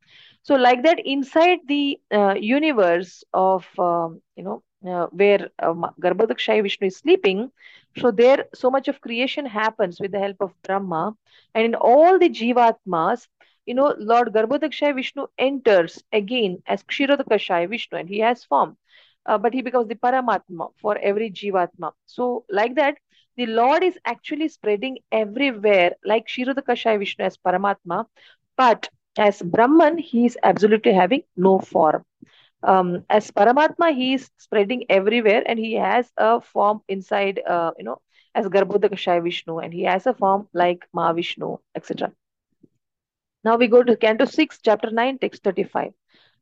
So, like that, inside the uh, universe of, um, you know, uh, where uh, Garbhodakashayi Vishnu is sleeping. So there, so much of creation happens with the help of Brahma. And in all the Jivatmas, you know, Lord Garbhodakashayi Vishnu enters again as Kshirodakashayi Vishnu and he has form. Uh, but he becomes the Paramatma for every Jivatma. So like that, the Lord is actually spreading everywhere like Kshirodakashayi Vishnu as Paramatma. But as Brahman, he is absolutely having no form um, as Paramatma, he is spreading everywhere and he has a form inside, uh, you know, as Garbhodakashayi Vishnu and he has a form like Mahavishnu, etc. Now we go to Canto 6, Chapter 9, Text 35.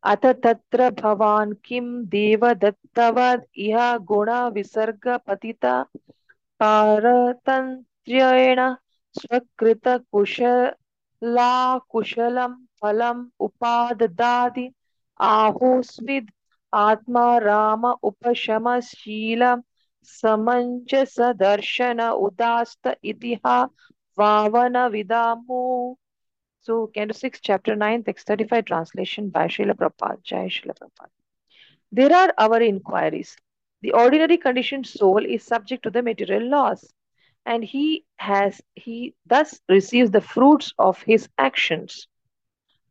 Atha tatra bhavan kim deva dattavad iha guna visarga patita paratantryena swakrita kushala kushalam phalam upad dadi आहोस्विद आत्मा राम उपशमशील समंजस दर्शन उदास्त इतिहा वावन विदामो So, Canto 6, Chapter 9, Text 35, translation by Srila Prabhupada. Jai Srila Prabhupada. There are our inquiries. The ordinary conditioned soul is subject to the material laws, and he has he thus receives the fruits of his actions.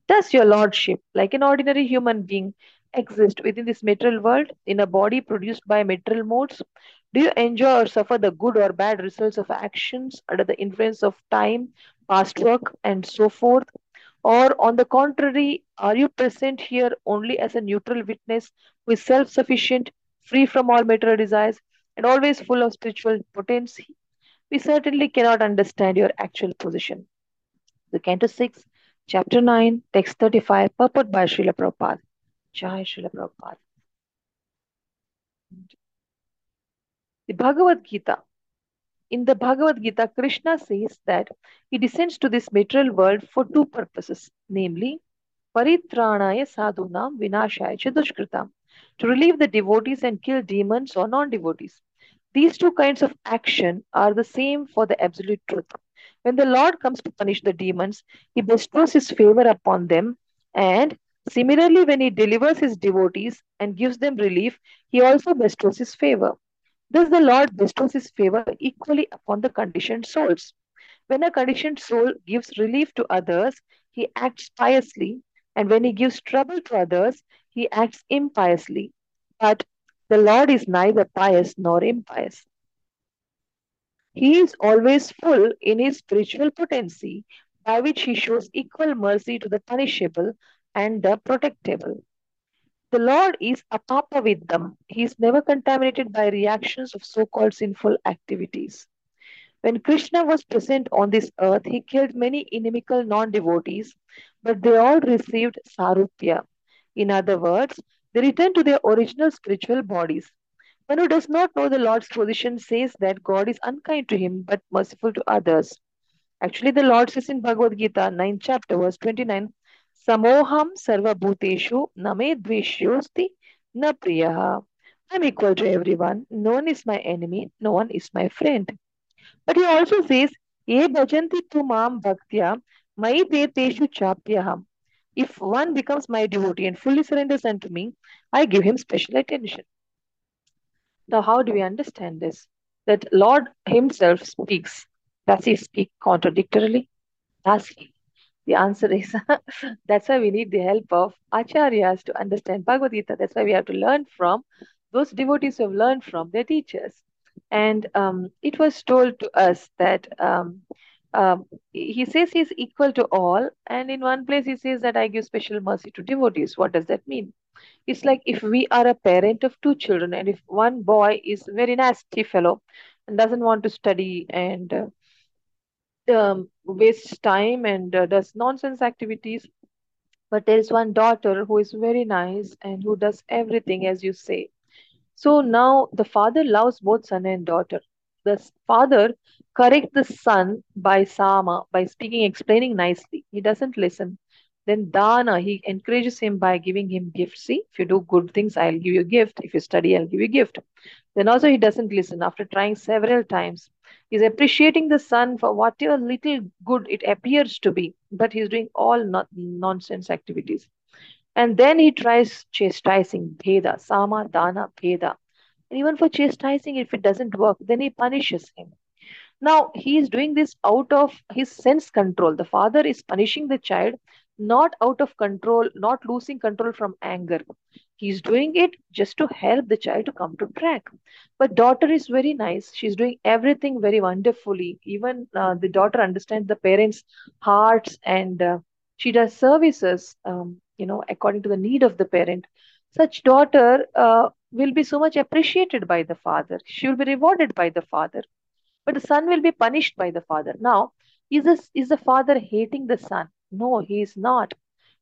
Does your lordship, like an ordinary human being, exist within this material world in a body produced by material modes? Do you enjoy or suffer the good or bad results of actions under the influence of time, past work, and so forth? Or, on the contrary, are you present here only as a neutral witness who is self sufficient, free from all material desires, and always full of spiritual potency? We certainly cannot understand your actual position. The Canto 6, Chapter 9, Text 35, purport by Srila Prabhupada. Jai Srila Prabhupada. The Bhagavad Gita in the Bhagavad Gita, Krishna says that he descends to this material world for two purposes, namely, paritranaya sadhunam vinashaya chadushkritam, to relieve the devotees and kill demons or non-devotees. These two kinds of action are the same for the absolute truth. When the Lord comes to punish the demons, he bestows his favor upon them, and similarly, when he delivers his devotees and gives them relief, he also bestows his favor. Thus, the Lord bestows his favor equally upon the conditioned souls. When a conditioned soul gives relief to others, he acts piously, and when he gives trouble to others, he acts impiously. But the Lord is neither pious nor impious. He is always full in his spiritual potency, by which he shows equal mercy to the punishable and the protectable. The Lord is apapa with them. He is never contaminated by reactions of so called sinful activities. When Krishna was present on this earth, he killed many inimical non devotees, but they all received sarupya. In other words, they returned to their original spiritual bodies. One who does not know the Lord's position says that God is unkind to him but merciful to others. Actually, the Lord says in Bhagavad Gita, 9th chapter, verse 29, Samoham sarva bhuteshu name dveshyosti na priyaha. I'm equal to everyone. No one is my enemy. No one is my friend. But he also says, Ye bhajanti tu mam bhaktya mai teshu chapyaham. If one becomes my devotee and fully surrenders unto me, I give him special attention. Now, how do we understand this? That Lord Himself speaks. Does He speak contradictorily? Does He? The answer is that's why we need the help of acharyas to understand Bhagavad Gita. That's why we have to learn from those devotees who have learned from their teachers. And um, it was told to us that um, um, he says he's equal to all, and in one place he says that I give special mercy to devotees. What does that mean? It's like if we are a parent of two children, and if one boy is very nasty fellow and doesn't want to study and uh, um, wastes time and uh, does nonsense activities, but there is one daughter who is very nice and who does everything as you say. So now the father loves both son and daughter. The father corrects the son by sama, by speaking, explaining nicely. He doesn't listen. Then dana, he encourages him by giving him gifts. See, if you do good things, I'll give you a gift. If you study, I'll give you a gift. Then also he doesn't listen after trying several times. He's appreciating the son for whatever little good it appears to be, but he's doing all not nonsense activities. And then he tries chastising Bheda, Sama, Dana, Bheda. And even for chastising, if it doesn't work, then he punishes him. Now, he is doing this out of his sense control. The father is punishing the child not out of control, not losing control from anger. He's doing it just to help the child to come to track. But daughter is very nice. She's doing everything very wonderfully. Even uh, the daughter understands the parents' hearts and uh, she does services, um, you know, according to the need of the parent. Such daughter uh, will be so much appreciated by the father. She will be rewarded by the father. But the son will be punished by the father. Now, is, this, is the father hating the son? No, he is not.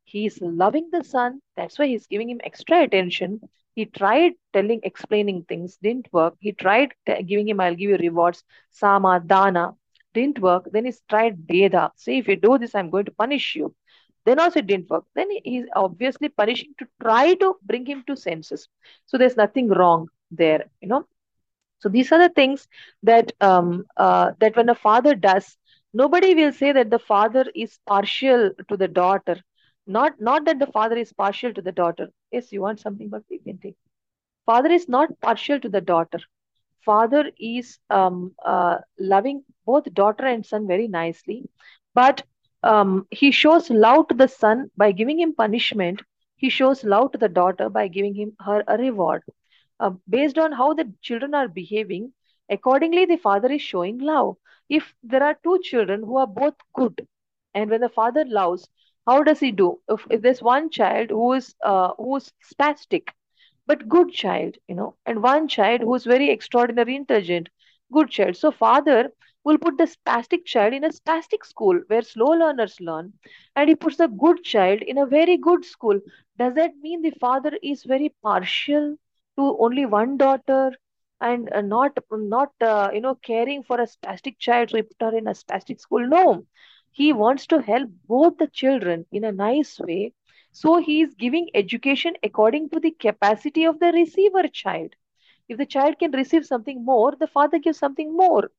He is loving the son. That's why he's giving him extra attention. He tried telling, explaining things, didn't work. He tried giving him, I'll give you rewards, sama, dana, didn't work. Then he's tried bheda. See, if you do this, I'm going to punish you. Then also it didn't work. Then he's obviously punishing to try to bring him to senses. So there's nothing wrong there, you know. So these are the things that um, uh, that when a father does, nobody will say that the father is partial to the daughter. Not not that the father is partial to the daughter. Yes you want something but we can take. Father is not partial to the daughter. Father is um, uh, loving both daughter and son very nicely. But um, he shows love to the son by giving him punishment. He shows love to the daughter by giving him her a reward. Uh, based on how the children are behaving accordingly the father is showing love. If there are two children who are both good and when the father loves how does he do? If, if there's one child who is uh, who's spastic but good child you know and one child who's very extraordinary intelligent good child. So father will put the spastic child in a spastic school where slow learners learn and he puts the good child in a very good school. Does that mean the father is very partial to only one daughter and uh, not not uh, you know caring for a spastic child so he put her in a spastic school no he wants to help both the children in a nice way so he is giving education according to the capacity of the receiver child if the child can receive something more the father gives something more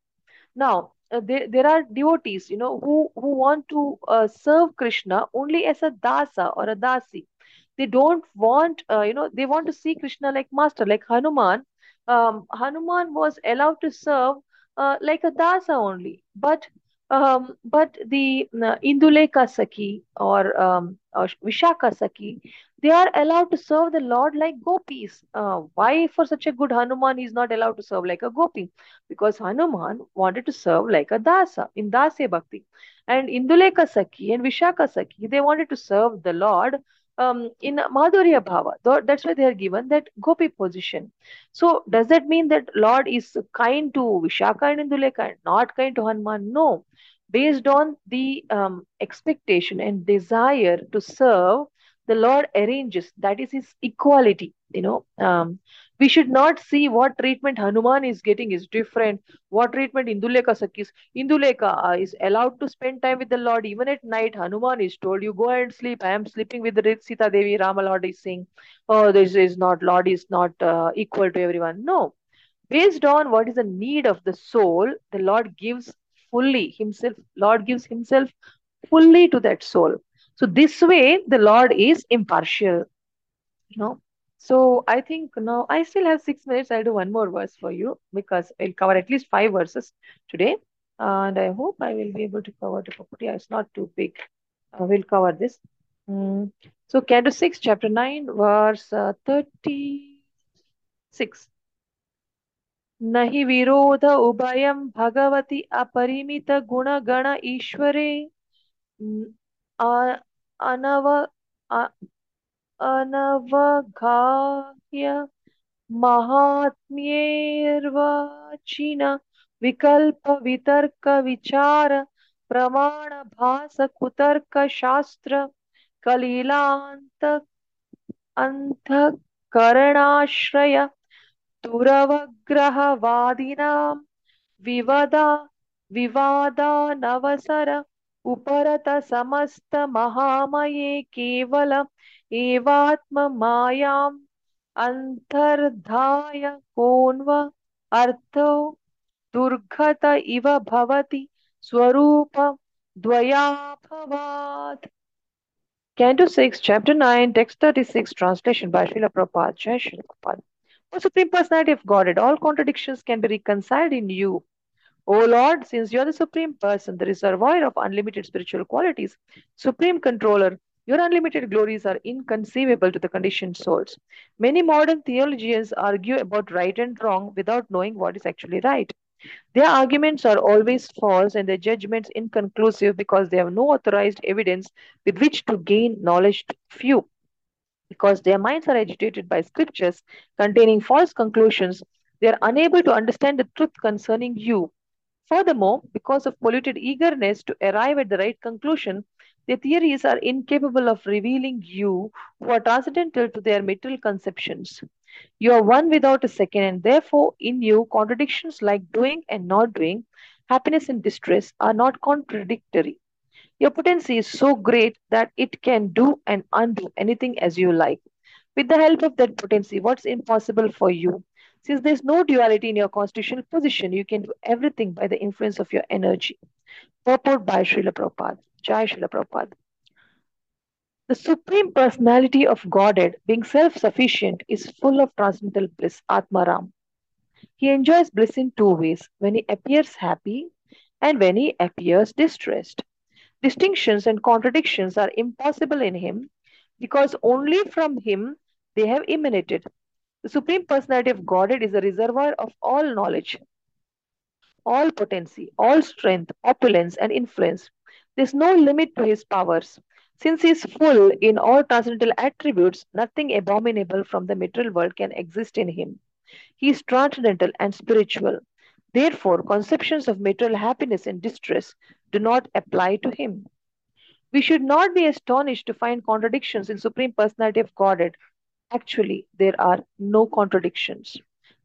now, uh, there, there are devotees, you know, who, who want to uh, serve Krishna only as a dasa or a dasi. They don't want, uh, you know, they want to see Krishna like master, like Hanuman. Um, Hanuman was allowed to serve uh, like a dasa only, but um, but the uh, Induleka Saki or, um, or Vishaka Saki, they are allowed to serve the Lord like gopis. Uh, why for such a good Hanuman is not allowed to serve like a gopi? because Hanuman wanted to serve like a dasa in Dasya Bhakti. And Induleka Saki and Vishaka Saki, they wanted to serve the Lord um, in Madhurya Bhava. That's why they are given that Gopi position. So, does that mean that Lord is kind to Vishaka and Induleka and not kind to Hanuman? No. Based on the um, expectation and desire to serve, the Lord arranges. That is His equality. You know, um, we should not see what treatment Hanuman is getting is different. What treatment Induleka Sakis. Induleka uh, is allowed to spend time with the Lord even at night. Hanuman is told, you go and sleep. I am sleeping with the Sita Devi. Rama Lord is saying, oh, this is not, Lord is not uh, equal to everyone. No. Based on what is the need of the soul, the Lord gives fully himself. Lord gives himself fully to that soul. So this way, the Lord is impartial. You know, so I think now I still have six minutes. I'll do one more verse for you because I'll cover at least five verses today. And I hope I will be able to cover the property. It's not too big. Uh, we'll cover this. Mm. So Canto 6, chapter 9, verse uh, 36. नहि विरोध उभयं भगवति अपरिमित गुणगण ईश्वरे अनव महात्म्येर्वाचिन विकल्प वितर्क विचार प्रमाण भास कुतर्क शास्त्र कलीलांत अंतकरणाश्रय दुरवग्रहवादिनां विवदा विवादानवसर उपरत समस्त महामये केवल एवात्म मायाम अंतर्धाय कोन्व अर्थ दुर्घत इव भवति स्वरूप द्वयाभवात्। Canto six chapter nine text thirty six translation by Srila Prabhupada Jaya Sri Prabhupada supreme personality of God it all contradiction can be reconciled in you O Lord, since you are the Supreme Person, the reservoir of unlimited spiritual qualities, Supreme Controller, your unlimited glories are inconceivable to the conditioned souls. Many modern theologians argue about right and wrong without knowing what is actually right. Their arguments are always false and their judgments inconclusive because they have no authorized evidence with which to gain knowledge to few. Because their minds are agitated by scriptures containing false conclusions, they are unable to understand the truth concerning you. Furthermore, because of polluted eagerness to arrive at the right conclusion, their theories are incapable of revealing you who are transcendental to their material conceptions. You are one without a second, and therefore, in you, contradictions like doing and not doing, happiness and distress are not contradictory. Your potency is so great that it can do and undo anything as you like. With the help of that potency, what's impossible for you? Since there's no duality in your constitutional position, you can do everything by the influence of your energy. Purport by Srila Prabhupada. Jai Srila Prabhupada. The Supreme Personality of Godhead, being self sufficient, is full of transcendental bliss, Atmaram. He enjoys bliss in two ways when he appears happy and when he appears distressed. Distinctions and contradictions are impossible in him because only from him they have emanated. The Supreme Personality of Godhead is a reservoir of all knowledge, all potency, all strength, opulence, and influence. There's no limit to his powers. Since he is full in all transcendental attributes, nothing abominable from the material world can exist in him. He is transcendental and spiritual. Therefore, conceptions of material happiness and distress do not apply to him. We should not be astonished to find contradictions in Supreme Personality of Godhead. Actually, there are no contradictions.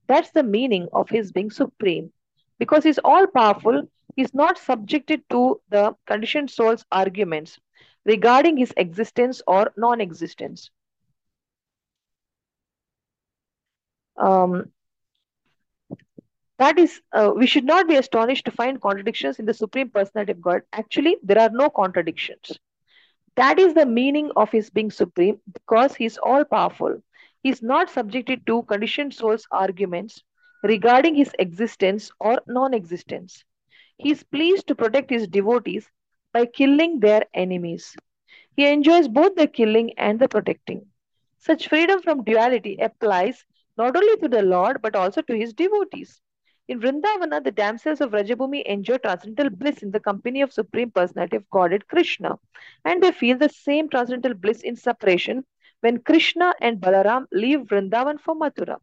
That's the meaning of his being supreme. Because he's all powerful, he's not subjected to the conditioned soul's arguments regarding his existence or non existence. Um, that is, uh, we should not be astonished to find contradictions in the Supreme Personality of God. Actually, there are no contradictions. That is the meaning of his being supreme because he is all powerful. He is not subjected to conditioned soul's arguments regarding his existence or non existence. He is pleased to protect his devotees by killing their enemies. He enjoys both the killing and the protecting. Such freedom from duality applies not only to the Lord but also to his devotees. In Vrindavana, the damsels of Vrajabhumi enjoy transcendental bliss in the company of Supreme Personality of Godhead Krishna, and they feel the same transcendental bliss in separation when Krishna and Balaram leave Vrindavan for Mathura.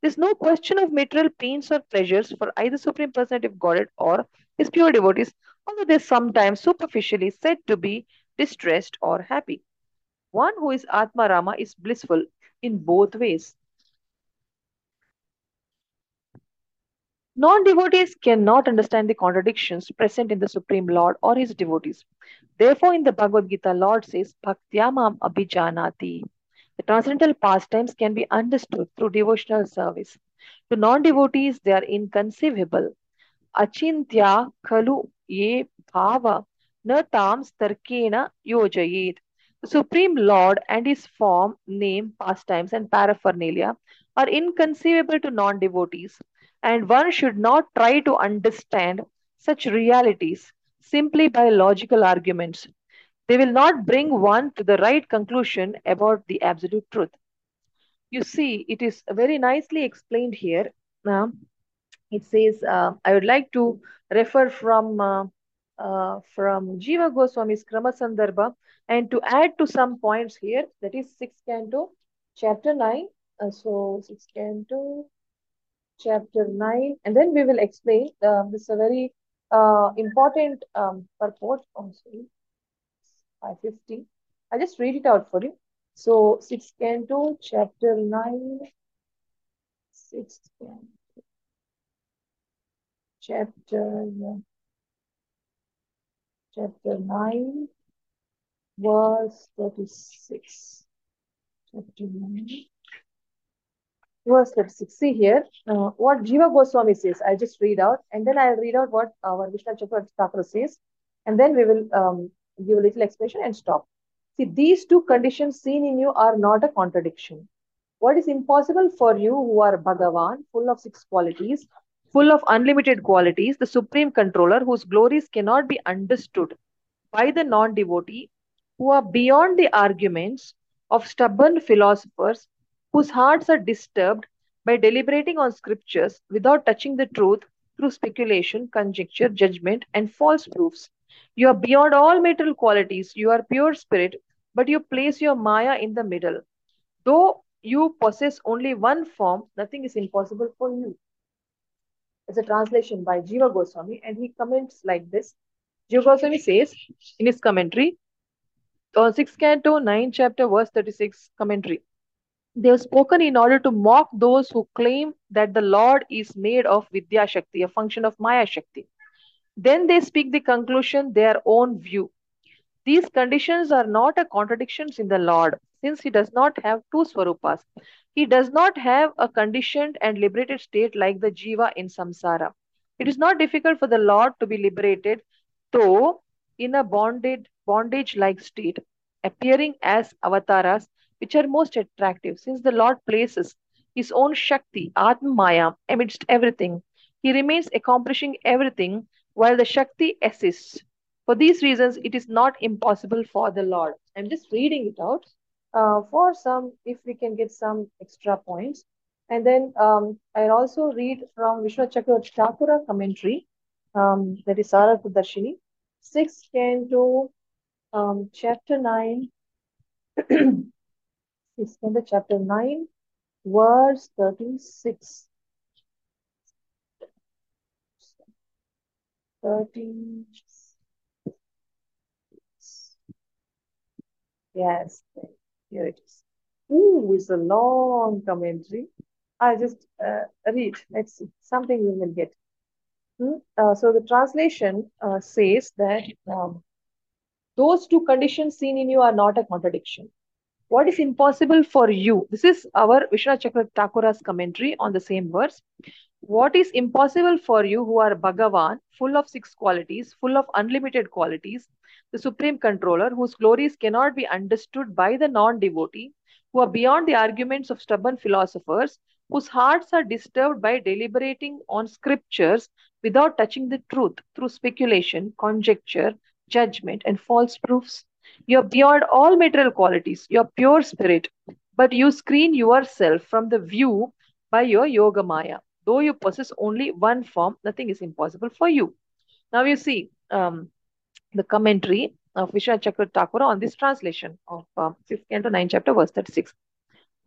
There's no question of material pains or pleasures for either Supreme Personality of Godhead or his pure devotees, although they're sometimes superficially said to be distressed or happy. One who is Atma Rama is blissful in both ways. Non devotees cannot understand the contradictions present in the Supreme Lord or his devotees. Therefore, in the Bhagavad Gita, Lord says, Bhaktyamam abhijanati. The transcendental pastimes can be understood through devotional service. To non devotees, they are inconceivable. Achintya kalu ye bhava na tam starkena yojayet. The Supreme Lord and his form, name, pastimes, and paraphernalia are inconceivable to non devotees and one should not try to understand such realities simply by logical arguments. They will not bring one to the right conclusion about the absolute truth. You see, it is very nicely explained here. Uh, it says, uh, I would like to refer from uh, uh, from Jiva Goswami's Krama Sandarbha and to add to some points here, that is 6 canto, chapter 9. Uh, so 6 canto, chapter 9 and then we will explain uh, this is a very uh, important um, purport. Oh, sorry. 550 i just read it out for you. So 6 canto chapter 9 6 canto. Chapter chapter 9 verse 36 chapter 9 verse 36. See here, uh, what Jiva Goswami says. I'll just read out and then I'll read out what our Vishwanath Thakur says. And then we will um, give a little explanation and stop. See, these two conditions seen in you are not a contradiction. What is impossible for you who are Bhagavan, full of six qualities, full of unlimited qualities, the supreme controller whose glories cannot be understood by the non-devotee, who are beyond the arguments of stubborn philosophers whose hearts are disturbed by deliberating on scriptures without touching the truth through speculation, conjecture, judgment, and false proofs. You are beyond all material qualities. You are pure spirit, but you place your Maya in the middle. Though you possess only one form, nothing is impossible for you. It's a translation by Jiva Goswami, and he comments like this. Jiva Goswami says in his commentary, on 6 canto, 9 chapter, verse 36 commentary. They have spoken in order to mock those who claim that the Lord is made of Vidya Shakti, a function of Maya Shakti. Then they speak the conclusion, their own view. These conditions are not a contradictions in the Lord, since he does not have two swarupas. He does not have a conditioned and liberated state like the jiva in samsara. It is not difficult for the Lord to be liberated, though in a bonded bondage like state, appearing as avatars which are most attractive, since the Lord places his own Shakti, Atma Maya, amidst everything. He remains accomplishing everything while the Shakti assists. For these reasons, it is not impossible for the Lord. I'm just reading it out uh, for some, if we can get some extra points. And then um, I'll also read from Vishwanath Chakravarti Thakura commentary, um, that is Sarartha Darshini, 6 canto, um, chapter 9. 6 canto chapter 9, verse 36. 30. Yes, here it is. Ooh, it's a long commentary. I'll just uh, read. Let's see. Something we will get. Hmm? Uh, so the translation uh, says that um, those two conditions seen in you are not a contradiction. What is impossible for you? This is our Vishwanath Chakra commentary on the same verse. What is impossible for you who are Bhagavan, full of six qualities, full of unlimited qualities, the supreme controller, whose glories cannot be understood by the non devotee, who are beyond the arguments of stubborn philosophers, whose hearts are disturbed by deliberating on scriptures without touching the truth through speculation, conjecture, judgment, and false proofs. You're beyond all material qualities, you're pure spirit, but you screen yourself from the view by your yoga maya. Though you possess only one form, nothing is impossible for you. Now you see um, the commentary of Vishwanath Chakra on this translation of uh, 6th Canto 9 chapter verse 36.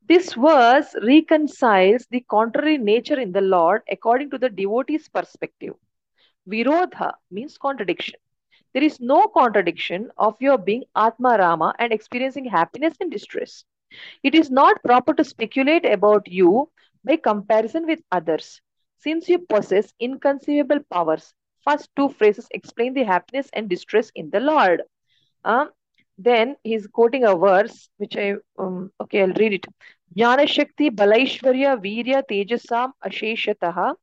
This verse reconciles the contrary nature in the Lord according to the devotee's perspective. Virodha means contradiction. There is no contradiction of your being Atma Rama and experiencing happiness and distress. It is not proper to speculate about you by comparison with others, since you possess inconceivable powers. First two phrases explain the happiness and distress in the Lord. Uh, then he's quoting a verse which I um, okay I'll read it. Jnana Shakti Balaishwarya Virya Tejasam Asheshataha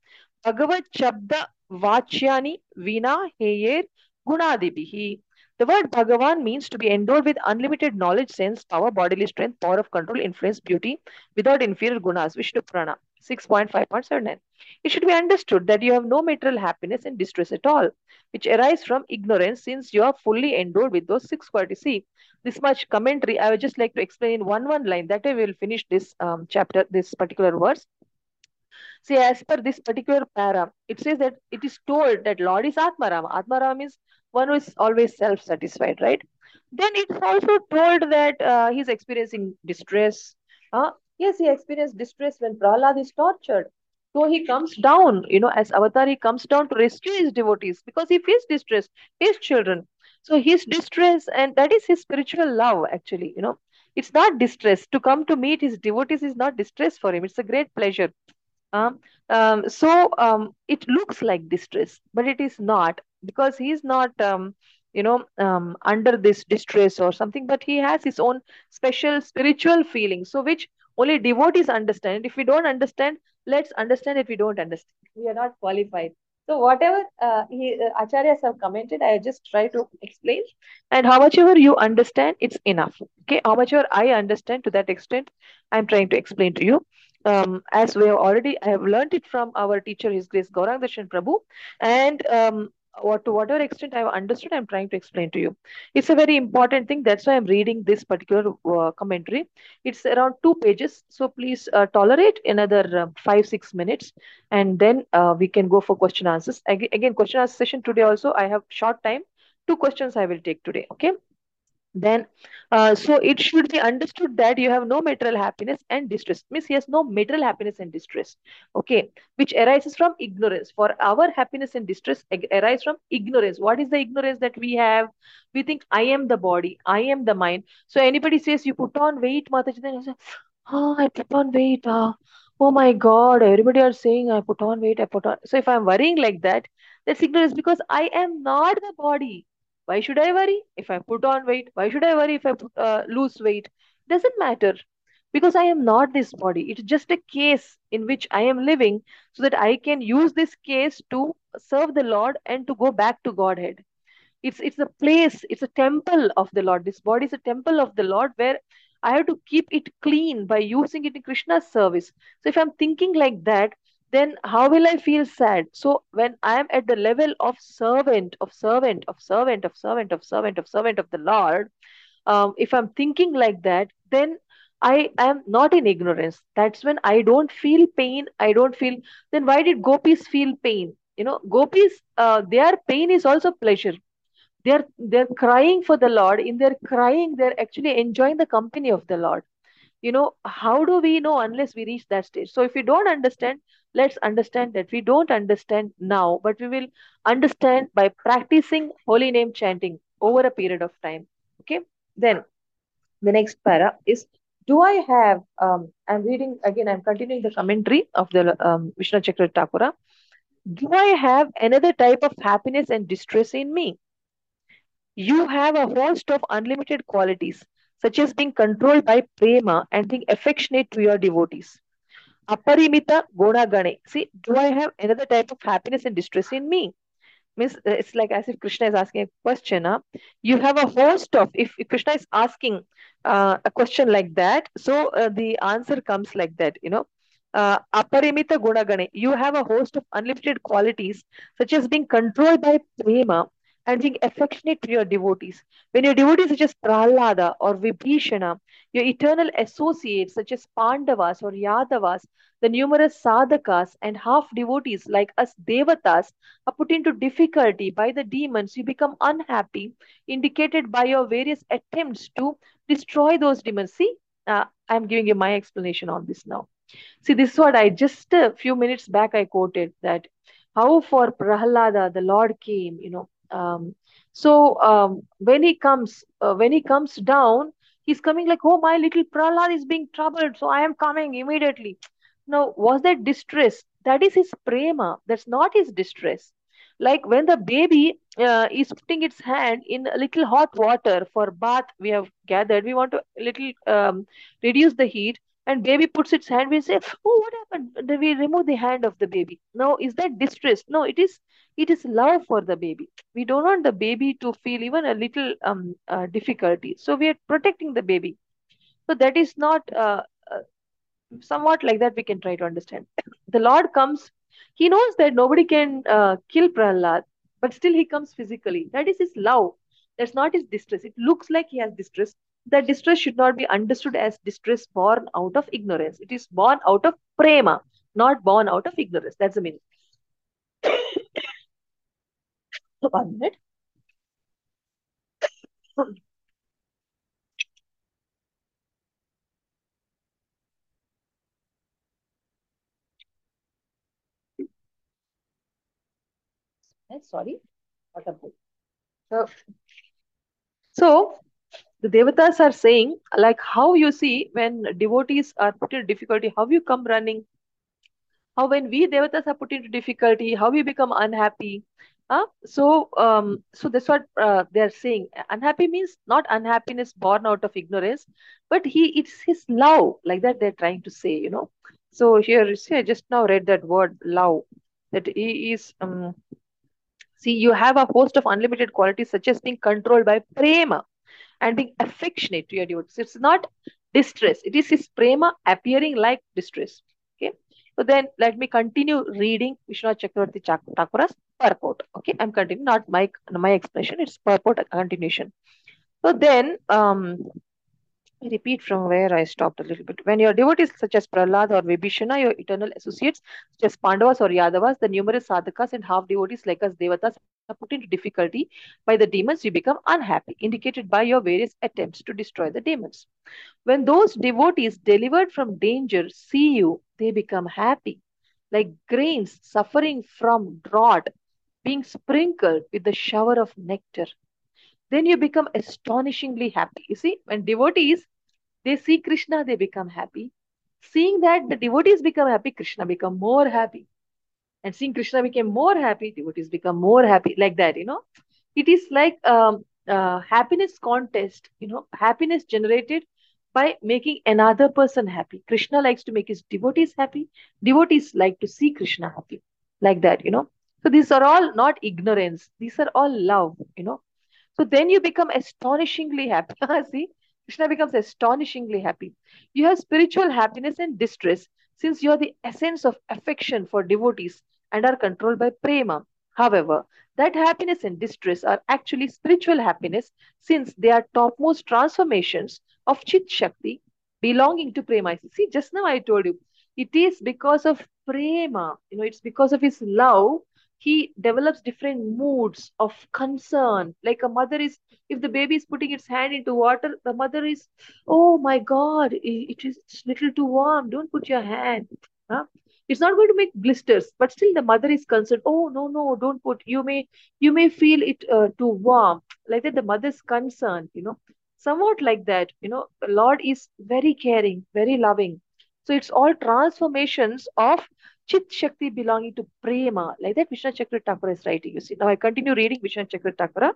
Bhagavad Shabda Vachyani Vina Heyer Gunadibihi. The word Bhagavan means to be endowed with unlimited knowledge, sense, power, bodily strength, power of control, influence, beauty, without inferior gunas. Vishnu Purana 6.5.79. It should be understood that you have no material happiness and distress at all, which arise from ignorance since you are fully endowed with those six qualities. See, this much commentary, I would just like to explain in one one line. That way we will finish this um, chapter, this particular verse. See, as per this particular para, it says that it is told that Lord is Atmarama. Atmarama means one who is always self-satisfied, right? Then it's also told that uh, he's experiencing distress. Uh, yes, he experienced distress when Prahlad is tortured. So he comes down, you know, as Avatar, he comes down to rescue his devotees because he feels distress, his children. So his distress, and that is his spiritual love, actually, you know. It's not distress. To come to meet his devotees is not distress for him. It's a great pleasure. Um, um, so um, it looks like distress, but it is not because he is not, um, you know, um, under this distress or something, but he has his own special spiritual feeling. So, which only devotees understand. If we don't understand, let's understand it. We don't understand. We are not qualified. So, whatever uh, he, uh, acharyas have commented, I just try to explain. And how much ever you understand, it's enough. Okay, how much ever I understand to that extent, I'm trying to explain to you um, as we have already I have learned it from our teacher, His Grace Gaurang Darshan Prabhu, and um, what to whatever extent I have understood, I'm trying to explain to you. It's a very important thing. That's why I'm reading this particular uh, commentary. It's around two pages, so please uh, tolerate another uh, five six minutes, and then uh, we can go for question answers. Again, again, question answer session today. Also, I have short time. Two questions I will take today. Okay then uh, so it should be understood that you have no material happiness and distress. Means he has no material happiness and distress. Okay. Which arises from ignorance. For our happiness and distress arise from ignorance. What is the ignorance that we have? We think i am the body. I am the mind. So anybody says you put on weight mataji then you say oh i put on weight uh, oh my god everybody are saying i put on weight i put on so if i'm worrying like that that's ignorance because i am not the body why should I worry if I put on weight? Why should I worry if I put, uh, lose weight? Doesn't matter because I am not this body. It's just a case in which I am living so that I can use this case to serve the Lord and to go back to Godhead. It's it's a place, it's a temple of the Lord. This body is a temple of the Lord where I have to keep it clean by using it in Krishna's service. So if I'm thinking like that, then how will I feel sad? So when I am at the level of servant, of servant, of servant, of servant, of servant, of servant of the Lord, um, if I'm thinking like that, then I am not in ignorance. That's when I don't feel pain. I don't feel. Then why did gopis feel pain? You know, gopis, uh, their pain is also pleasure. They're they're crying for the Lord. In their crying, they're actually enjoying the company of the Lord you know how do we know unless we reach that stage so if we don't understand let's understand that we don't understand now but we will understand by practicing holy name chanting over a period of time okay then the next para is do I have, um, I'm reading again, I'm continuing the commentary of the um, Vishnu Chakra. Do I have another type of happiness and distress in me? You have a host of unlimited qualities, such as being controlled by prema and being affectionate to your devotees. Aparimita Gunagane. See, do I have another type of happiness and distress in me? Means uh, it's like as if Krishna is asking a question. Huh? You have a host of, if, if Krishna is asking uh, a question like that, so uh, the answer comes like that, you know. Uh, aparimita gunagane. You have a host of unlimited qualities, such as being controlled by prema and being affectionate to your devotees. When your devotees such as Prahlada or Vibhishana, your eternal associates such as Pandavas or Yadavas, the numerous sadhakas and half devotees like us devatas are put into difficulty by the demons, you become unhappy, indicated by your various attempts to destroy those demons. See, uh, I'm giving you my explanation on this now. See, this is what I just a few minutes back I quoted that how for Prahlada the Lord came, you know, um, so um, when he comes, uh, when he comes down, he's coming like, oh, my little Prahlad is being troubled, so I am coming immediately. Now, was that distress? That is his prema. That's not his distress. Like when the baby uh, is putting its hand in a little hot water for bath, we have gathered. We want to little um, reduce the heat and baby puts its hand we say oh what happened? We remove the hand of the baby. Now is that distress? No it is it is love for the baby. We don't want the baby to feel even a little um, uh, difficulty. So we are protecting the baby. So that is not uh, uh, somewhat like that we can try to understand. The lord comes he knows that nobody can uh, kill prahlad but still he comes physically. That is his love. That's not his distress. It looks like he has distress that distress should not be understood as distress born out of ignorance. It is born out of prema, not born out of ignorance. That's the meaning. One minute. Sorry. So, so the devatas are saying like how you see when devotees are put in difficulty how you come running? How when we devatas are put into difficulty how we become unhappy? Uh, so um, so that's what uh, they're saying. Unhappy means not unhappiness born out of ignorance but he it's his love like that they're trying to say you know? So here see i just now read that word love that he is um, see you have a host of unlimited qualities as being controlled by prema and being affectionate to your devotees. It's not distress. It is his prema appearing like distress. Okay. So then let me continue reading Vishwanath Chakravarti Thakura's purport. Okay. I'm continuing, not my, my explanation. It's purport continuation. So then um, I repeat from where I stopped a little bit. When your devotees such as Prahlad or Vibhishana, your eternal associates such as Pandavas or Yadavas, the numerous sadhakas and half devotees like us Devatas put into difficulty by the demons, you become unhappy, indicated by your various attempts to destroy the demons. When those devotees delivered from danger see you, they become happy, like grains suffering from drought, being sprinkled with the shower of nectar then you become astonishingly happy. You see, when devotees they see Krishna, they become happy. Seeing that the devotees become happy, Krishna become more happy. And seeing Krishna became more happy, devotees become more happy. Like that, you know. It is like um, uh, happiness contest, you know, happiness generated by making another person happy. Krishna likes to make his devotees happy. Devotees like to see Krishna happy. Like that, you know. So these are all not ignorance. These are all love, you know. So then you become astonishingly happy. See, Krishna becomes astonishingly happy. You have spiritual happiness and distress since you are the essence of affection for devotees and are controlled by prema. However, that happiness and distress are actually spiritual happiness since they are topmost transformations of Chit Shakti belonging to prema. See, just now I told you, it is because of prema, you know, it's because of his love he develops different moods of concern. Like a mother is if the baby is putting its hand into water the mother is oh my god it is little too warm. Don't put your hand. Huh? it's not going to make blisters but still the mother is concerned. Oh no no don't put you may you may feel it uh, too warm. Like that the mother's concerned you know. Somewhat like that you know the lord is very caring very loving. So it's all transformations of chit shakti belonging to prema. Like that vishnu chakra Thakura is writing you see. Now i continue reading vishnu chakra Thakura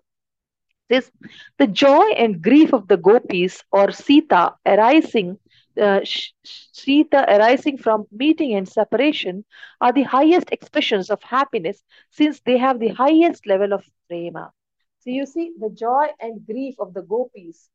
this the joy and grief of the gopis or sita arising uh, Sita arising from meeting and separation are the highest expressions of happiness since they have the highest level of prema. So you see the joy and grief of the gopis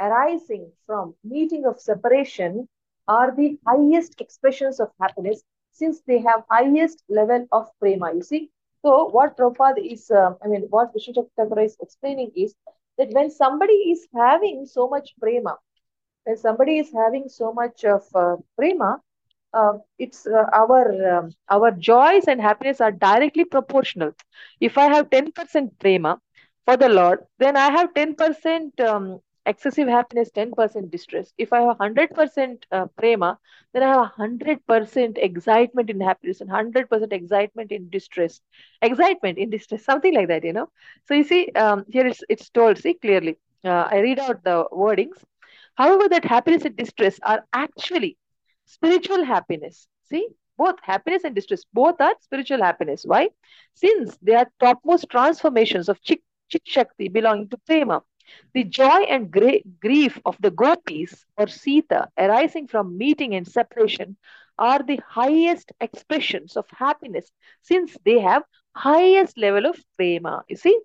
arising from meeting of separation are the highest expressions of happiness since they have highest level of prema. You see, so what Prabhupada is, uh, I mean, what Vishnu is explaining is that when somebody is having so much prema, when somebody is having so much of uh, prema, uh, it's uh, our um, our joys and happiness are directly proportional. If I have ten percent prema for the Lord, then I have ten percent um, excessive happiness, ten percent distress. If I have hundred percent uh, prema, then I have hundred percent excitement in happiness and hundred percent excitement in distress. Excitement in distress, something like that, you know. So you see, um, here it's it's told. See clearly. Uh, I read out the wordings. However, that happiness and distress are actually spiritual happiness. See, both happiness and distress, both are spiritual happiness. Why? Since they are topmost transformations of Chit, chit Shakti belonging to Prema. The joy and grief of the gopis or Sita arising from meeting and separation are the highest expressions of happiness since they have highest level of prema. You see,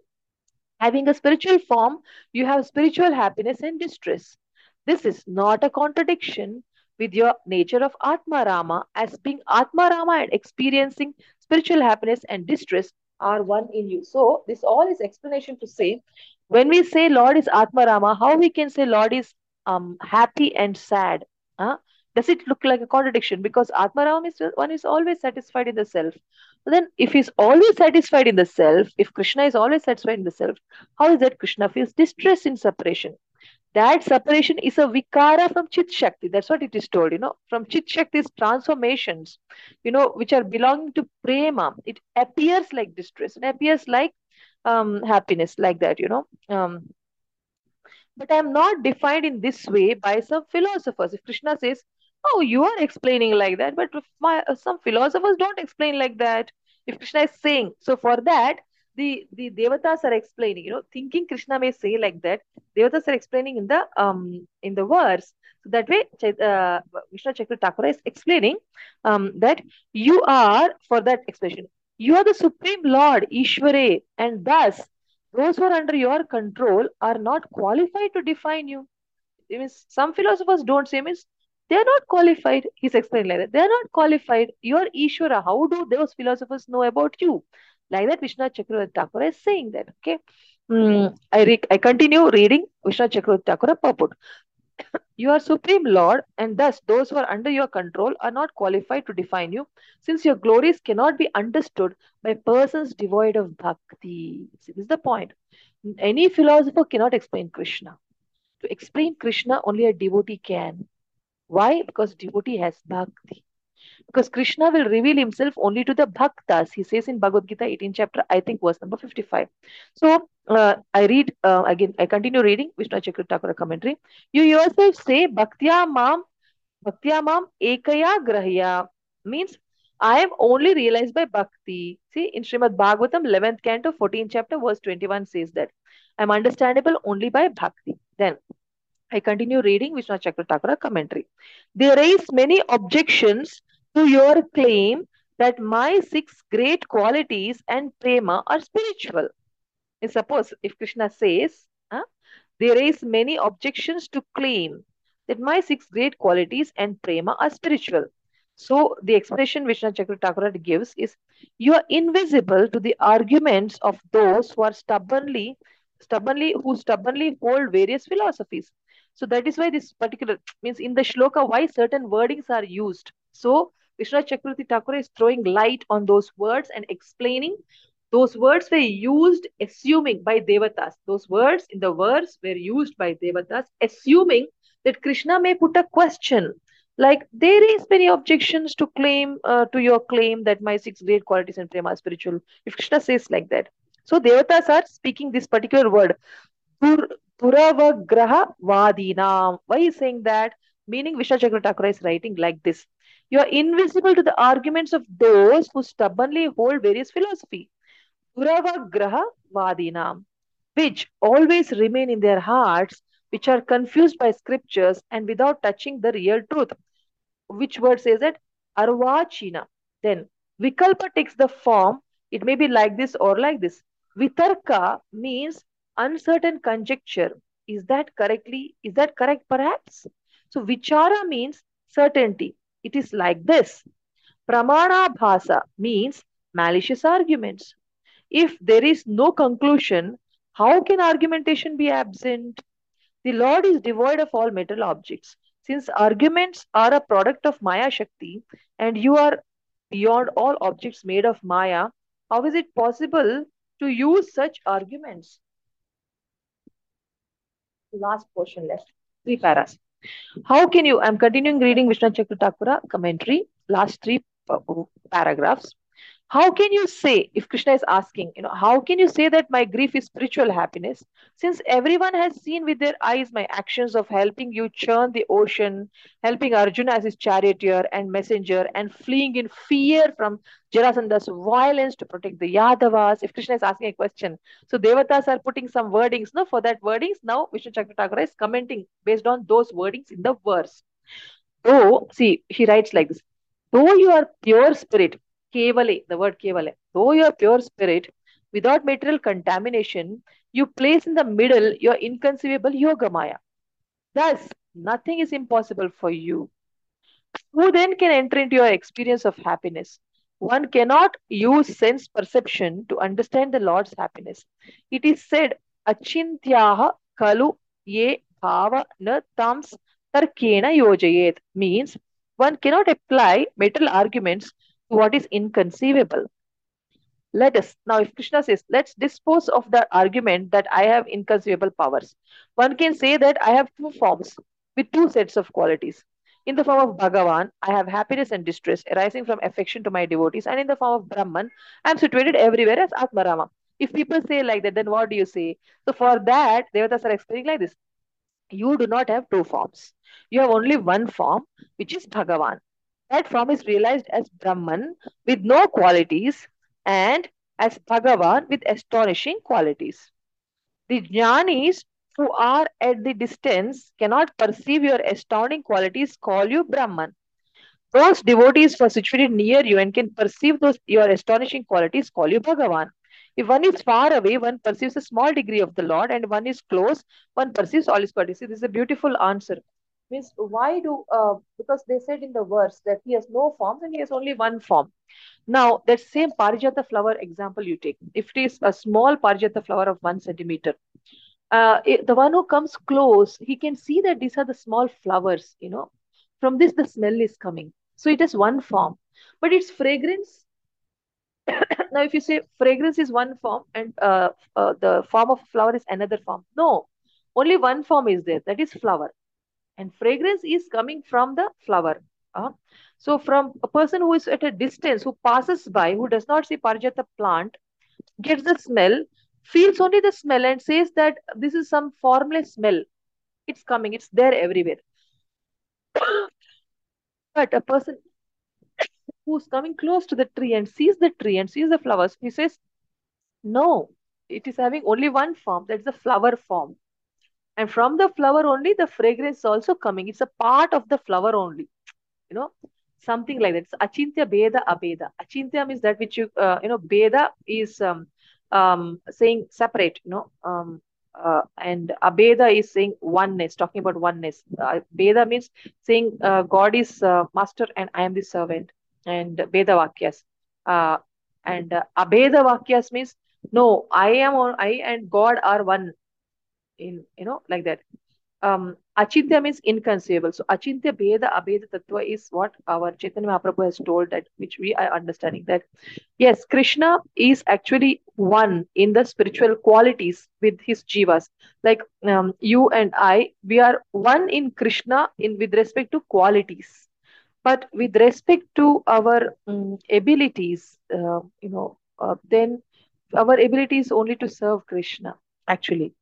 having a spiritual form, you have spiritual happiness and distress. This is not a contradiction with your nature of Atma Rama, as being Atma Rama and experiencing spiritual happiness and distress are one in you. So, this all is explanation to say when we say Lord is Atma Rama, how we can say Lord is um, happy and sad? Huh? Does it look like a contradiction? Because Atma Rama is one is always satisfied in the self. But then, if he's always satisfied in the self, if Krishna is always satisfied in the self, how is that Krishna feels distress in separation? That separation is a vikara from chit shakti. That's what it is told you know. From chit shakti's transformations you know which are belonging to prema. It appears like distress. It appears like um happiness like that you know. Um but i'm not defined in this way by some philosophers. If krishna says oh you are explaining like that but my, some philosophers don't explain like that. If krishna is saying so for that the the devatas are explaining you know thinking krishna may say like that devatas are explaining in the um in the verse. So that way uh, vishnu chakra Thakura is explaining um that you are for that expression you are the supreme lord ishvare and thus those who are under your control are not qualified to define you. It means some philosophers don't say means they are not qualified he's explaining like that. They are not qualified. You are ishvara how do those philosophers know about you like that, Vishwanath Chakravarti Thakura is saying that. Okay. Mm, I, re- I continue reading Vishwanath Chakravarti Thakura purport. you are Supreme Lord, and thus those who are under your control are not qualified to define you, since your glories cannot be understood by persons devoid of bhakti. See, this is the point. Any philosopher cannot explain Krishna. To explain Krishna, only a devotee can. Why? Because devotee has bhakti because Krishna will reveal himself only to the bhaktas. He says in Bhagavad Gita 18 chapter, I think verse number 55. So uh, I read uh, again, I continue reading Vishnu Chakra commentary. You yourself say Bhaktya Mam, Bhaktya Mam Ekaya Grahya means I am only realized by bhakti. See, in Srimad Bhagavatam, 11th canto, 14th chapter, verse 21 says that I am understandable only by bhakti. Then I continue reading Vishnu Chakra Thakura commentary. They raise many objections to your claim that my six great qualities and prema are spiritual. And suppose if Krishna says, huh, they raise many objections to claim that my six great qualities and prema are spiritual. So the expression Vishnu Chakra gives is you are invisible to the arguments of those who are stubbornly, stubbornly, who stubbornly hold various philosophies. So that is why this particular means in the shloka, why certain wordings are used. So Vishwanath Chakravarti Thakura is throwing light on those words and explaining those words were used assuming by devatas. Those words in the verse were used by devatas, assuming that Krishna may put a question like there is many objections to claim uh, to your claim that my six great qualities and prema are spiritual. If Krishna says like that, so devatas are speaking this particular word. Dur, Duravagraha Vadinam. Why is saying that? Meaning Vishnu is writing like this. You are invisible to the arguments of those who stubbornly hold various philosophy. Vadinam, which always remain in their hearts, which are confused by scriptures and without touching the real truth. Which word says it? Arvachina. Then Vikalpa takes the form, it may be like this or like this. Vitarka means uncertain conjecture. Is that correctly? Is that correct perhaps? So Vichara means certainty. It is like this. Pramana bhasa means malicious arguments. If there is no conclusion, how can argumentation be absent? The Lord is devoid of all material objects. Since arguments are a product of Maya Shakti and you are beyond all objects made of Maya, how is it possible to use such arguments? Last portion left, three paras. How can you, I'm continuing reading Vishnu Chakra commentary, last three uh, paragraphs how can you say if krishna is asking you know how can you say that my grief is spiritual happiness? Since everyone has seen with their eyes my actions of helping you churn the ocean helping arjuna as his charioteer and messenger and fleeing in fear from jarasandha's violence to protect the yadavas. If krishna is asking a question so devatas are putting some wordings no for that wordings now vishnu chakra is commenting based on those wordings in the verse. Though see he writes like this though you are pure spirit kevale, the word kevale. Though you are pure spirit, without material contamination, you place in the middle your inconceivable yoga maya. Thus, nothing is impossible for you. Who then can enter into your experience of happiness? One cannot use sense perception to understand the Lord's happiness. It is said, Achintyaha kalu ye bhava na tams tarkena yojayet means one cannot apply material arguments what is inconceivable. Let us, now if Krishna says, let's dispose of the argument that I have inconceivable powers. One can say that I have two forms with two sets of qualities. In the form of Bhagavan, I have happiness and distress arising from affection to my devotees. And in the form of Brahman, I am situated everywhere as Atmarama. If people say like that, then what do you say? So for that, Devatas are explaining like this. You do not have two forms. You have only one form, which is Bhagavan that form is realized as Brahman with no qualities and as Bhagavan with astonishing qualities. The jnanis who are at the distance cannot perceive your astounding qualities call you Brahman. Those devotees who are situated near you and can perceive those your astonishing qualities call you Bhagavan. If one is far away, one perceives a small degree of the Lord, and one is close, one perceives all his qualities. See, this is a beautiful answer means why do uh, because they said in the verse that he has no forms and he has only one form. Now that same parijata flower example you take if it is a small parijata flower of one centimeter uh, it, the one who comes close he can see that these are the small flowers you know. From this the smell is coming. So it has one form but its fragrance now if you say fragrance is one form and uh, uh, the form of flower is another form no only one form is there that is flower and fragrance is coming from the flower. Uh, so from a person who is at a distance, who passes by, who does not see Parijata plant, gets the smell, feels only the smell and says that this is some formless smell. It's coming, it's there everywhere. but a person who's coming close to the tree and sees the tree and sees the flowers, he says, no, it is having only one form, that's the flower form. And from the flower only, the fragrance is also coming. It's a part of the flower only. You know, something like that. It's achintya beda abeda. Achintya means that which you, uh, you know, beda is um, um, saying separate, you know, um, uh, and abeda is saying oneness, talking about oneness. Uh, beda means saying uh, God is uh, master and I am the servant. And beda vakyas. Uh, and uh, abeda vakyas means no, I am I and God are one in you know like that. Um achintya means inconceivable. So achintya beda abeda tattva is what our chaitanya mahaprabhu has told that which we are understanding that yes krishna is actually one in the spiritual qualities with his jivas. Like um, you and i we are one in krishna in with respect to qualities. But with respect to our um, abilities uh, you know uh, then our ability is only to serve krishna actually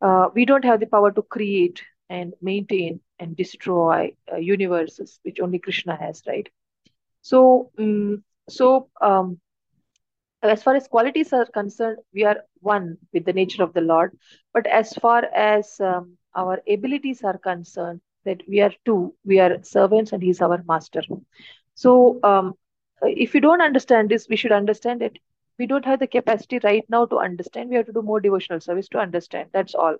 uh, we don't have the power to create and maintain and destroy uh, universes, which only Krishna has, right? So, um, so um, as far as qualities are concerned, we are one with the nature of the Lord. But as far as um, our abilities are concerned, that we are two, we are servants and He's our master. So, um, if you don't understand this, we should understand it. We don't have the capacity right now to understand. We have to do more devotional service to understand. That's all.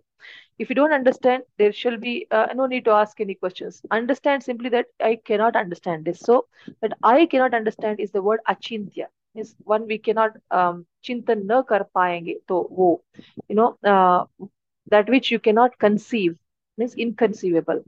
If you don't understand, there shall be uh, no need to ask any questions. Understand simply that I cannot understand this. So, that I cannot understand is the word achintya is one we cannot um, chintan na kar payenge to wo you know uh, that which you cannot conceive means inconceivable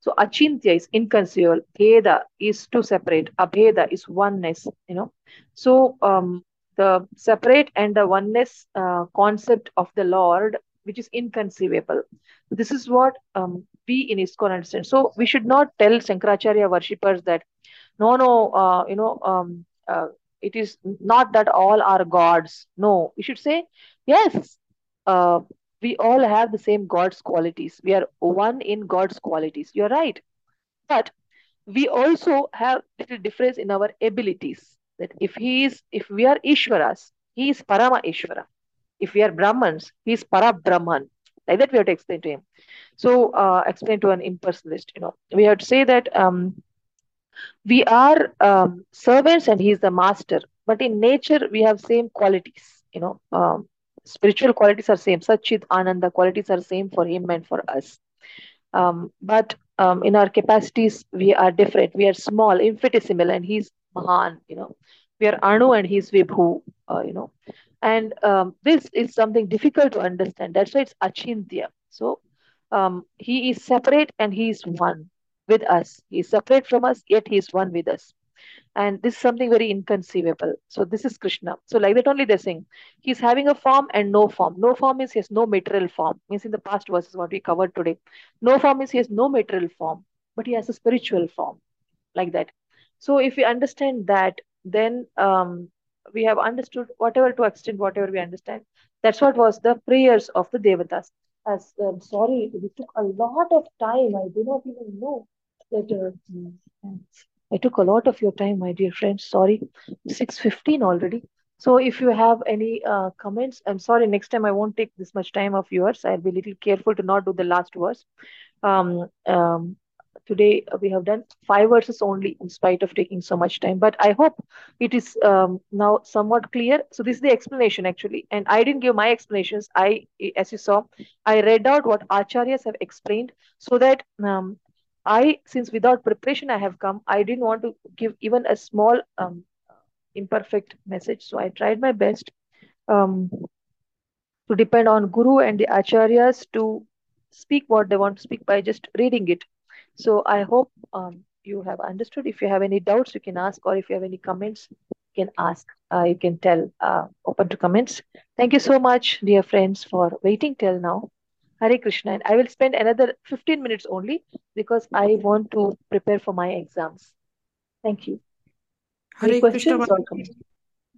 so achintya is inconceivable bheda is to separate abheda is oneness you know so um, the separate and the oneness uh, concept of the lord which is inconceivable this is what um, we in ISKCON understand so we should not tell Shankaracharya worshippers that no no uh, you know um, uh, it is not that all are gods. No, we should say, yes, uh, we all have the same God's qualities. We are one in God's qualities. You're right. But we also have little difference in our abilities. That if he is, if we are Ishwaras, he is Parama Ishwara. If we are Brahmans, he is Para Brahman. Like that, we have to explain to him. So, uh, explain to an impersonalist. You know, we have to say that um, we are um, servants and he is the master but in nature we have same qualities you know um, spiritual qualities are same sachit ananda qualities are same for him and for us um, but um, in our capacities we are different we are small infinitesimal and he's mahan you know we are anu and he's vibhu uh, you know and um, this is something difficult to understand that's why it's achintya so um, he is separate and he is one with us. He is separate from us, yet he is one with us. And this is something very inconceivable. So this is Krishna. So like that only they're saying he's having a form and no form. No form is he has no material form. Means in the past verses what we covered today. No form is he has no material form, but he has a spiritual form, like that. So if we understand that, then um, we have understood whatever to extent whatever we understand. That's what was the prayers of the devatas. As um, sorry, we took a lot of time. I do not even know that uh, I took a lot of your time, my dear friends. Sorry, 6.15 already. So if you have any uh, comments, I'm sorry, next time I won't take this much time of yours. I'll be a little careful to not do the last verse. Um, um, today we have done five verses only in spite of taking so much time but i hope it is um, now somewhat clear so this is the explanation actually and i didn't give my explanations i as you saw i read out what acharyas have explained so that um, I, since without preparation I have come, I didn't want to give even a small um, imperfect message. So I tried my best um, to depend on Guru and the Acharyas to speak what they want to speak by just reading it. So I hope um, you have understood. If you have any doubts, you can ask, or if you have any comments, you can ask. Uh, you can tell. Uh, open to comments. Thank you so much, dear friends, for waiting till now. Hare Krishna. And I will spend another 15 minutes only because I want to prepare for my exams. Thank you. Hare Any Krishna, questions or comments?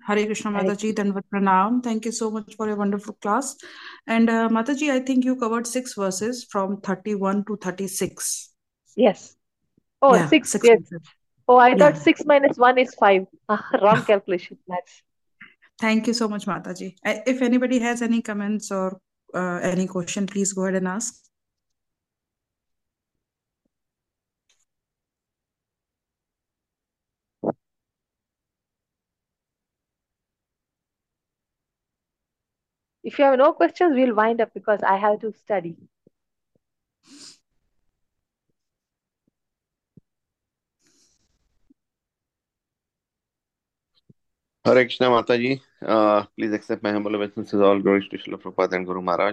Hare Krishna Hare Mataji, Danvat Pranam. Thank you so much for your wonderful class. And uh, Mataji, I think you covered six verses from 31 to 36. Yes. Oh, Yeah, six. six Yes. Oh, I Yeah. thought six minus one is five. Ah, wrong calculation. That's Thank you so much, Mataji. If anybody has any comments or uh, any question, please go ahead and ask. if you have no questions, we'll wind up because I have to study. Hare Krishna माता ji please accept my humble all Guru Maharaj